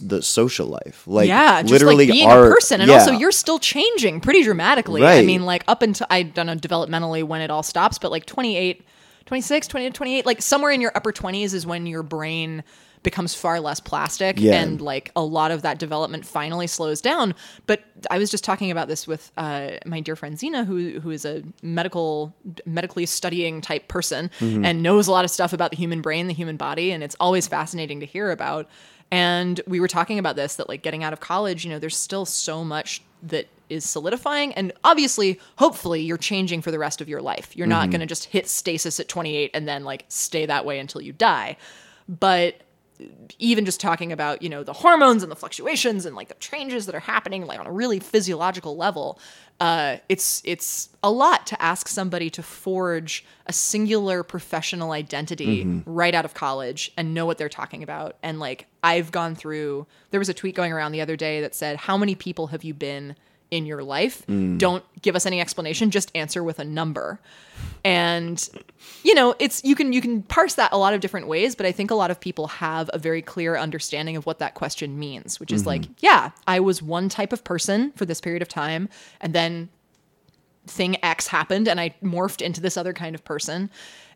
Speaker 1: the social life. Like
Speaker 2: yeah, just
Speaker 1: literally
Speaker 2: like being
Speaker 1: our,
Speaker 2: a person, and
Speaker 1: yeah.
Speaker 2: also you're still changing pretty dramatically. I mean, like up until I don't know developmentally when it all stops, but like 28, 26, 20 28, like somewhere in your upper 20s is when your brain becomes far less plastic
Speaker 1: Yeah.
Speaker 2: and like a lot of that development finally slows down. But i was just talking about this with uh, my dear friend zena who who is a medical medically studying type person and knows a lot of stuff about the human brain the human body and it's always fascinating to hear about. And we were talking about this that like getting out of college you know there's still so much that is solidifying and obviously hopefully you're changing for the rest of your life. You're not going to just hit stasis at 28 and then like stay that way until you die. But even just talking about you know the hormones and the fluctuations and like the changes that are happening like on a really physiological level uh, it's it's a lot to ask somebody to forge a singular professional identity right out of college and know what they're talking about. And like i've gone through there was a tweet going around the other day that said how many people have you been in your life. Mm. Don't give us any explanation just answer with a number. And you know it's you can you can parse that a lot of different ways but i think a lot of people have a very clear understanding of what that question means which is mm-hmm. like yeah i was one type of person for this period of time and then thing x happened and i morphed into this other kind of person.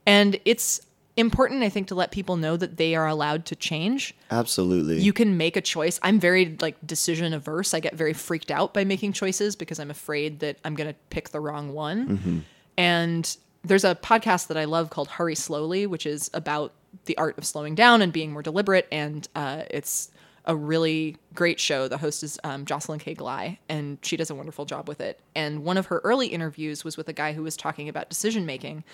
Speaker 2: And it's important i think to let people know that they are allowed to change
Speaker 1: Absolutely.
Speaker 2: you can make a choice. I'm very like decision averse. I get very freaked out by making choices because I'm afraid that I'm going to pick the wrong one. And there's a podcast that I love called Hurry Slowly, which is about the art of slowing down and being more deliberate. And uh, it's a really great show. The host is um, Jocelyn K. Glei, and she does a wonderful job with it. And one of her early interviews was with a guy who was talking about decision making.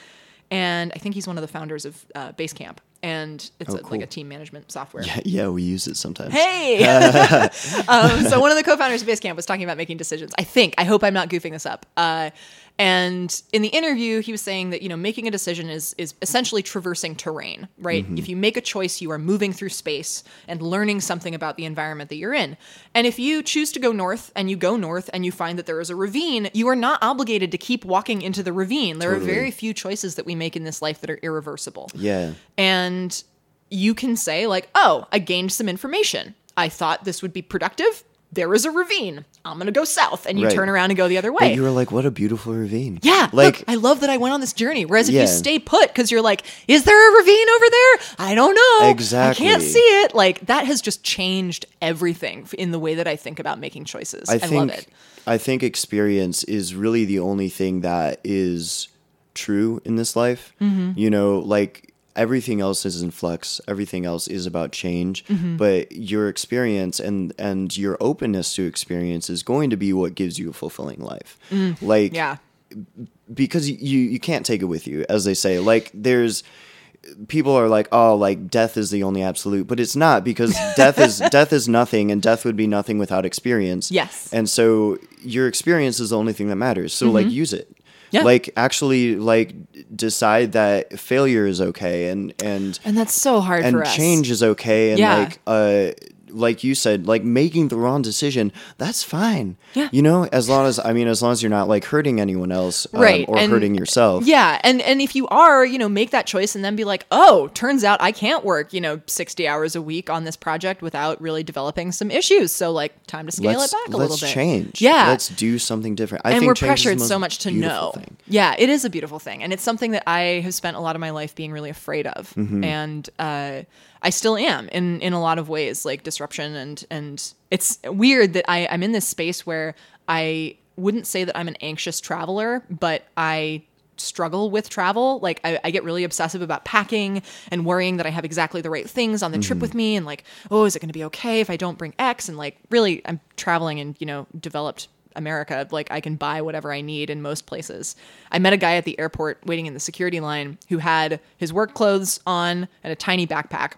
Speaker 2: And I think he's one of the founders of uh, Basecamp. And it's a, like a team management software.
Speaker 1: yeah, we use it sometimes.
Speaker 2: Hey! um, so one of the co-founders of Basecamp was talking about making decisions. I think. I hope I'm not goofing this up. Uh, and in the interview, he was saying that you know making a decision is is essentially traversing terrain, right? Mm-hmm. If you make a choice, you are moving through space and learning something about the environment that you're in. And if you choose to go north and you go north and you find that there is a ravine, you are not obligated to keep walking into the ravine. There
Speaker 1: Totally.
Speaker 2: are very few choices that we make in this life that are irreversible
Speaker 1: Yeah.
Speaker 2: and you can say like oh i gained some information i thought this would be productive there is a ravine i'm gonna go south and you
Speaker 1: Right.
Speaker 2: turn around and go the other
Speaker 1: But
Speaker 2: way
Speaker 1: you were like, what a beautiful ravine.
Speaker 2: yeah
Speaker 1: Like,
Speaker 2: i love that i went on this journey whereas if
Speaker 1: Yeah.
Speaker 2: you stay put because you're like is there a ravine over there i don't know
Speaker 1: Exactly.
Speaker 2: i can't see it like that has just changed everything in the way that i think about making choices i,
Speaker 1: I think
Speaker 2: love it
Speaker 1: I think experience is really the only thing that is true in this life.
Speaker 2: Mm-hmm.
Speaker 1: You know, like everything else is in flux. Everything else is about change.
Speaker 2: Mm-hmm.
Speaker 1: But your experience and and your openness to experience is going to be what gives you a fulfilling life. Like
Speaker 2: Mm. yeah
Speaker 1: because you you can't take it with you as they say like there's people are like oh like death is the only absolute but it's not because death is death is nothing and death would be nothing without experience
Speaker 2: Yes.
Speaker 1: and so your experience is the only thing that matters so like use it
Speaker 2: Mm-hmm. Yeah.
Speaker 1: like actually like decide that failure is okay and and
Speaker 2: and that's so hard
Speaker 1: and
Speaker 2: for us
Speaker 1: change is okay and
Speaker 2: Yeah.
Speaker 1: like uh like you said, like making the wrong decision, that's fine.
Speaker 2: Yeah.
Speaker 1: You know, as long as I mean, as long as you're not like hurting anyone else, um,
Speaker 2: Right,
Speaker 1: or
Speaker 2: and-
Speaker 1: hurting yourself.
Speaker 2: Yeah, and and if you are, you know, make that choice and then be like, "Oh, turns out I can't work, you know, 60 hours a week on this project without really developing some issues. So like time to scale
Speaker 1: Let's
Speaker 2: it back a little bit."
Speaker 1: change.
Speaker 2: Yeah.
Speaker 1: Let's do something different. I
Speaker 2: and we're
Speaker 1: change is the
Speaker 2: pressured so much to know.
Speaker 1: thing.
Speaker 2: Yeah, it is a beautiful thing, and it's something that I have spent a lot of my life being really afraid of,
Speaker 1: Mm-hmm.
Speaker 2: and uh, I still am in in a lot of ways, like disruption, and and it's weird that I I'm in this space where I wouldn't say that I'm an anxious traveler, but I struggle with travel like I, I get really obsessive about packing and worrying that i have exactly the right things on the trip mm-hmm. with me and like oh is it going to be okay if i don't bring x and like really i'm traveling in you know developed America. Like I can buy whatever I need in most places. I met a guy at the airport waiting in the security line who had his work clothes on and a tiny backpack.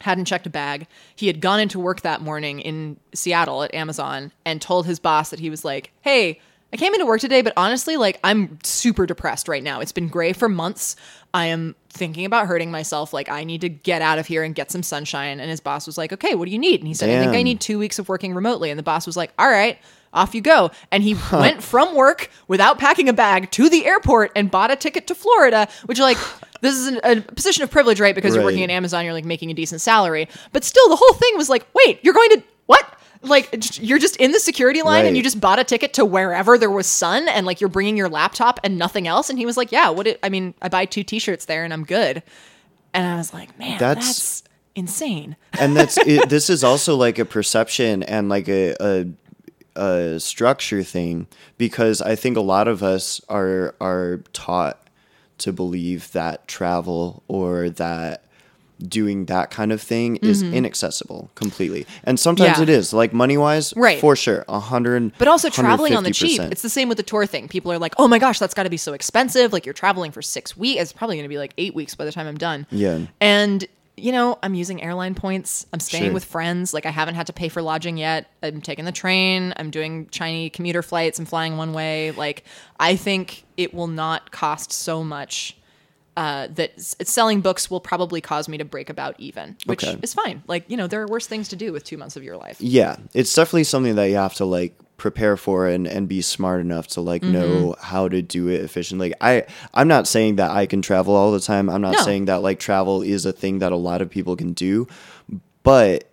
Speaker 2: Hadn't checked a bag. He had gone into work that morning in Seattle at Amazon and told his boss that he was like, "Hey, I came into work today, but honestly, like I'm super depressed right now. It's been gray for months. I am thinking about hurting myself. Like I need to get out of here and get some sunshine." And his boss was like, "Okay, what do you need?" And he said, "I think I need 2 weeks of working remotely." And the boss was like, "All right, off you go. And he went from work without packing a bag to the airport and bought a ticket to Florida, which like this is an, a position of privilege, right? Because you're working at Amazon, you're like making a decent salary. But still, the whole thing was like, wait, you're going to what? Like j- you're just in the security line and
Speaker 1: Right.
Speaker 2: you just bought a ticket to wherever there was sun and like you're bringing your laptop and nothing else. And he was like, yeah, what? It, I mean, I buy two T-shirts there and I'm good. And I was like, man, that's,
Speaker 1: That's-
Speaker 2: insane.
Speaker 1: and that's it, this is also like a perception and like a, a a structure thing because I think a lot of us are are taught to believe that travel or that doing that kind of thing is inaccessible completely and sometimes
Speaker 2: Mm-hmm. Yeah.
Speaker 1: it is like money wise
Speaker 2: Right.
Speaker 1: for sure a hundred
Speaker 2: But also traveling on the cheap. It's the same with the tour thing. People are like, "Oh my gosh, that's got to be so expensive." Like you're traveling for 6 weeks. It's probably going to be like 8 weeks by the time I'm done.
Speaker 1: Yeah.
Speaker 2: And you know, I'm using airline points. I'm staying
Speaker 1: Sure.
Speaker 2: with friends. Like I haven't had to pay for lodging yet. I'm taking the train. I'm doing Chinese commuter flights. I'm flying one way. Like I think it will not cost so much uh, that s- selling books will probably cause me to break about even, which
Speaker 1: Okay.
Speaker 2: is fine. Like, you know, there are worse things to do with two months of your life.
Speaker 1: yeah it's definitely something that you have to like prepare for and, and be smart enough to like know
Speaker 2: Mm-hmm.
Speaker 1: how to do it efficiently i i'm not saying that i can travel all the time i'm not
Speaker 2: No.
Speaker 1: saying that like travel is a thing that a lot of people can do but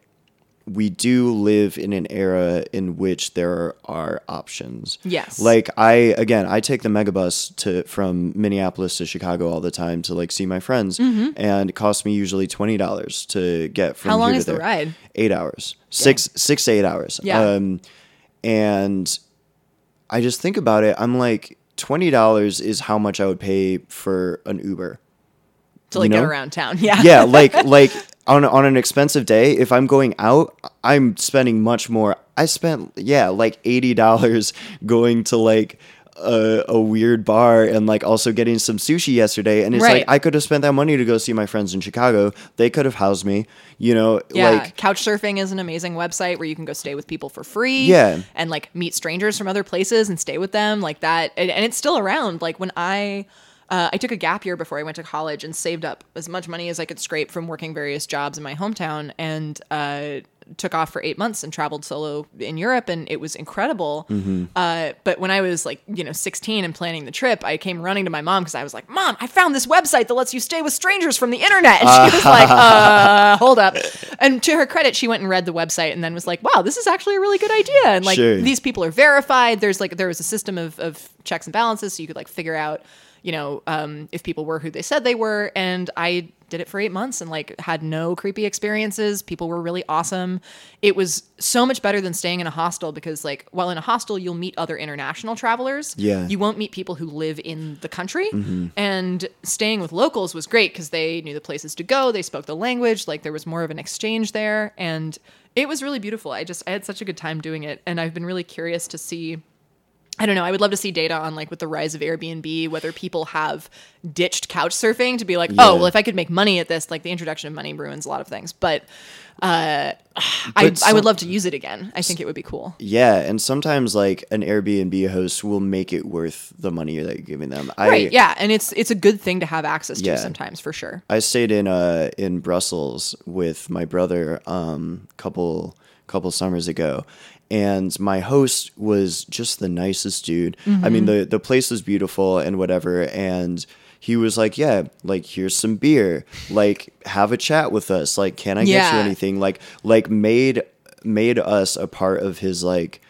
Speaker 1: we do live in an era in which there are options.
Speaker 2: Yes.
Speaker 1: Like I again, I take the megabus to from Minneapolis to Chicago all the time to like see my friends, and it costs me usually twenty dollars to get from
Speaker 2: Mm-hmm. How long
Speaker 1: here to
Speaker 2: is the
Speaker 1: there.
Speaker 2: ride?
Speaker 1: Eight hours, six six to eight hours.
Speaker 2: Yeah.
Speaker 1: Um, and I just think about it. I'm like twenty dollars is how much I would pay for an Uber.
Speaker 2: To like
Speaker 1: You
Speaker 2: get around town. Yeah.
Speaker 1: yeah, like like on on an expensive day, if I'm going out, I'm spending much more. I spent yeah, like eighty dollars going to like a, a weird bar and like also getting some sushi yesterday, and it's
Speaker 2: Right.
Speaker 1: like I could have spent that money to go see my friends in Chicago. They could have housed me, you know,
Speaker 2: Yeah,
Speaker 1: like
Speaker 2: Couchsurfing is an amazing website where you can go stay with people for free.
Speaker 1: Yeah.
Speaker 2: and like meet strangers from other places and stay with them like that. And, and it's still around. Like when I. Uh, I took a gap year before I went to college and saved up as much money as I could scrape from working various jobs in my hometown and uh, took off for eight months and traveled solo in Europe and it was incredible. Uh, but when I was like, you know, 16 and planning the trip, I came running to my mom because I was like, Mom, I found this website that lets you stay with strangers from the internet. And she was like, uh, hold up. And to her credit, she went and read the website and then was like, wow, this is actually a really good idea. And like
Speaker 1: Sure.
Speaker 2: these people are verified. There's like, there was a system of, of checks and balances so you could like figure out, you know, um, if people were who they said they were. And I did it for eight months and like had no creepy experiences. People were really awesome. It was so much better than staying in a hostel because like while in a hostel you'll meet other international travelers.
Speaker 1: Yeah.
Speaker 2: You won't meet people who live in the country. And staying with locals was great because they knew the places to go. They spoke the language. Like there was more of an exchange there. And it was really beautiful. I just, I had such a good time doing it. And I've been really curious to see I don't know. I would love to see data on like with the rise of Airbnb, whether people have ditched couch surfing to be like,
Speaker 1: Yeah.
Speaker 2: oh, well, if I could make money at this, like the introduction of money ruins a lot of things. But uh, I, I
Speaker 1: some-
Speaker 2: would love to use it again. I think it would be cool.
Speaker 1: Yeah, and sometimes like an Airbnb host will make it worth the money that you're giving them. I,
Speaker 2: Right. Yeah. And it's it's a good thing to have access to
Speaker 1: Yeah.
Speaker 2: sometimes for sure.
Speaker 1: I stayed in uh in Brussels with my brother um a couple couple summers ago and my host was just the nicest dude. I mean mm-hmm. the the place was beautiful and whatever and he was like, "Yeah, like here's some beer. Like have a chat with us. Like can I get you anything?" Like like made made us a part of his like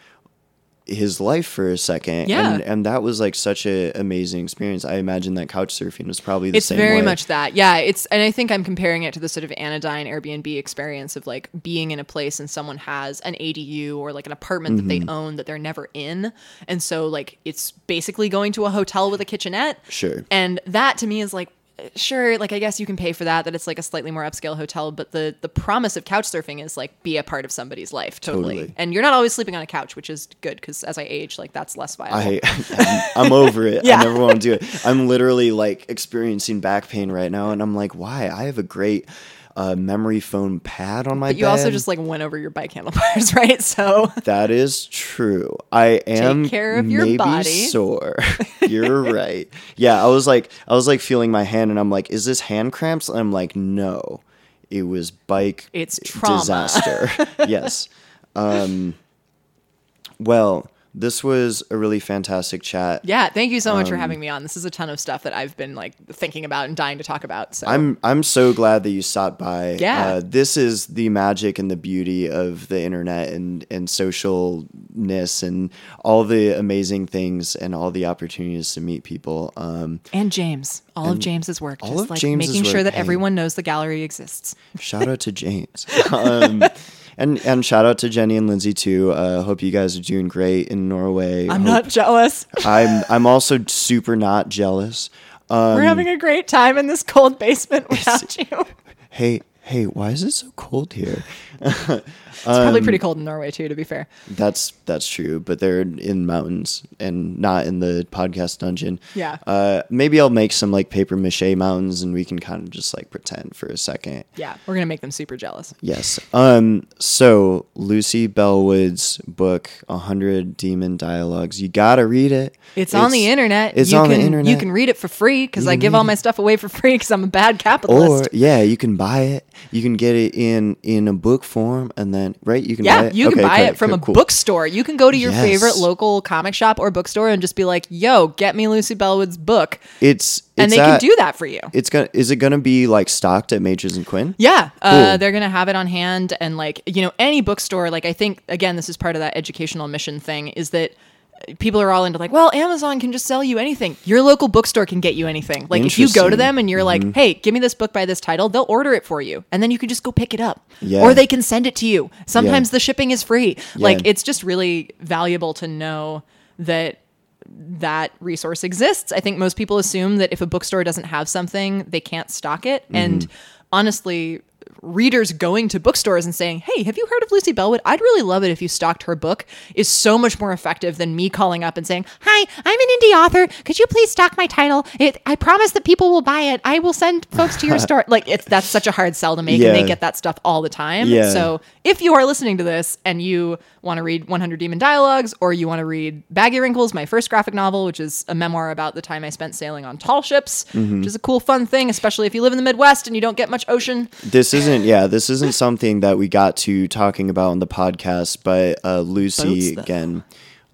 Speaker 1: his life for a second
Speaker 2: Yeah.
Speaker 1: and and that was like such an amazing experience i imagine that couch surfing was probably the
Speaker 2: It's
Speaker 1: same
Speaker 2: very
Speaker 1: way.
Speaker 2: much that. Yeah. It's and I think I'm comparing it to the sort of anodyne Airbnb experience of like being in a place and someone has an ADU or like an apartment that
Speaker 1: Mm-hmm.
Speaker 2: they own that they're never in. And so like it's basically going to a hotel with a kitchenette.
Speaker 1: Sure.
Speaker 2: And that to me is like sure, like I guess you can pay for that, that it's like a slightly more upscale hotel, but the the promise of couch surfing is like be a part of somebody's life. Totally.
Speaker 1: Totally.
Speaker 2: And you're not always sleeping on a couch, which is good because as I age, like that's less viable.
Speaker 1: I, I'm, I'm over it.
Speaker 2: Yeah.
Speaker 1: I never want to do it. I'm literally like experiencing back pain right now, and I'm like, why? I have a great uh, memory foam pad on my
Speaker 2: but you also just like went over your bike handlebars, right? So
Speaker 1: that is true. I am Take
Speaker 2: care of your body.
Speaker 1: sore. You're right. Yeah, I was like, I was like feeling my hand, and I'm like, is this hand cramps? And I'm like, no, it was bike.
Speaker 2: It's trauma.
Speaker 1: disaster. yes. Um. Well, this was a really fantastic chat.
Speaker 2: Yeah, thank you so much
Speaker 1: Um,
Speaker 2: for having me on. This is a ton of stuff that I've been like thinking about and dying to talk about. So
Speaker 1: I'm I'm so glad that you stopped by.
Speaker 2: Yeah.
Speaker 1: Uh, this is the magic and the beauty of the internet and and socialness and all the amazing things and all the opportunities to meet people. Um,
Speaker 2: and James, all of James's work,
Speaker 1: all
Speaker 2: just
Speaker 1: of
Speaker 2: like
Speaker 1: James's
Speaker 2: making sure
Speaker 1: work,
Speaker 2: that everyone knows the gallery exists.
Speaker 1: shout out to James. um, and and shout out to Jenny and Lindsay too. Uh, hope you guys are doing great in Norway.
Speaker 2: I'm
Speaker 1: Hope-
Speaker 2: not jealous.
Speaker 1: I'm I'm also super not jealous. Um,
Speaker 2: We're having a great time in this cold basement without you.
Speaker 1: Hey hey, why is it so cold here?
Speaker 2: probably
Speaker 1: Um,
Speaker 2: pretty cold in Norway too, to be fair.
Speaker 1: That's that's true, but they're in mountains and not in the podcast dungeon.
Speaker 2: Yeah.
Speaker 1: Uh, maybe I'll make some like paper mache mountains, and we can kind of just like pretend for a second.
Speaker 2: Yeah, we're gonna make them super jealous.
Speaker 1: Yes. Um. So Lucy Bellwood's book, A Hundred Demon Dialogues. You gotta read it.
Speaker 2: It's, on the internet.
Speaker 1: It's
Speaker 2: you
Speaker 1: on
Speaker 2: can,
Speaker 1: the internet.
Speaker 2: You can read it for free because I give all my stuff away for free because I'm a bad capitalist.
Speaker 1: or yeah, you can buy it. You can get it in in a book form, and then right, you can buy
Speaker 2: Yeah,
Speaker 1: it.
Speaker 2: you can
Speaker 1: Okay,
Speaker 2: buy
Speaker 1: great,
Speaker 2: it from
Speaker 1: cool,
Speaker 2: a
Speaker 1: cool.
Speaker 2: bookstore. You can go to your
Speaker 1: Yes.
Speaker 2: favorite local comic shop or bookstore and just be like, "Yo, get me Lucy Bellwood's book,"
Speaker 1: It's, it's
Speaker 2: and they
Speaker 1: at-
Speaker 2: can do that for you.
Speaker 1: It's gonna. Is it gonna be like stocked at Magers and Quinn?
Speaker 2: Yeah, uh, they're gonna have it on hand, and like you know, any bookstore. Like I think again, this is part of that educational mission thing. Is that people are all into like, well, Amazon can just sell you anything. Your local bookstore can get you anything. Like if you go to
Speaker 1: Mm-hmm.
Speaker 2: them and you're like, hey, give me this book by this title, they'll order it for you, and then you can just go pick it up,
Speaker 1: Yeah.
Speaker 2: or they can send it to you. Sometimes the shipping is free. Like it's just really valuable to know that that resource exists. I think most people assume that if a bookstore doesn't have something, they can't stock it. And honestly, readers going to bookstores and saying, Hey, have you heard of Lucy Bellwood? I'd really love it if you stocked her book is so much more effective than me calling up and saying, Hi, I'm an indie author. Could you please stock my title? It, I promise that people will buy it. I will send folks to your store. Like it's that's such a hard sell to make and they get that stuff all the time.
Speaker 1: Yeah.
Speaker 2: So if you are listening to this and you want to read 100 Demon Dialogues or you want to read Baggywrinkles, my first graphic novel, which is a memoir about the time I spent sailing on tall ships,
Speaker 1: Mm-hmm.
Speaker 2: which is a cool, fun thing, especially if you live in the Midwest and you don't get much ocean.
Speaker 1: This isn't. Yeah, this isn't something that we got to talking about on the podcast. But uh, Lucy
Speaker 2: Boats,
Speaker 1: again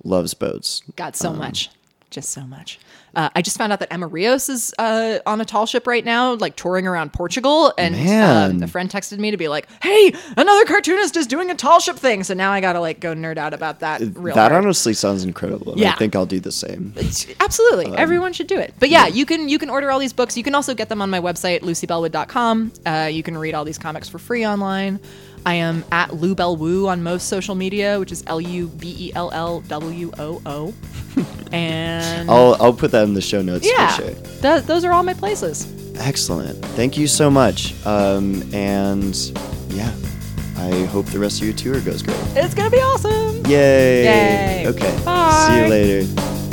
Speaker 1: loves boats.
Speaker 2: Got so much. Just so much. Uh, I just found out that Emma Rios is uh, on a tall ship right now, like touring around Portugal. And um, a friend texted me to be like, "Hey, another cartoonist is doing a tall ship thing." So now I gotta like go nerd out about that. Real
Speaker 1: that
Speaker 2: hard.
Speaker 1: honestly sounds incredible.
Speaker 2: Yeah.
Speaker 1: I think I'll do the same.
Speaker 2: Absolutely.
Speaker 1: Um,
Speaker 2: Everyone should do it. But yeah, you can you can order all these books. You can also get them on my website, lucybellwood.com. Uh, you can read all these comics for free online. I am at Lou Bell Woo on most social media, which is L U B E L L W O O. And
Speaker 1: I'll I'll put that in the show notes
Speaker 2: yeah,
Speaker 1: for sure.
Speaker 2: th- those are all my places.
Speaker 1: Excellent. Thank you so much. Um, and yeah, I hope the rest of your tour goes great.
Speaker 2: It's gonna be awesome.
Speaker 1: Yay!
Speaker 2: Yay.
Speaker 1: Okay. See you later.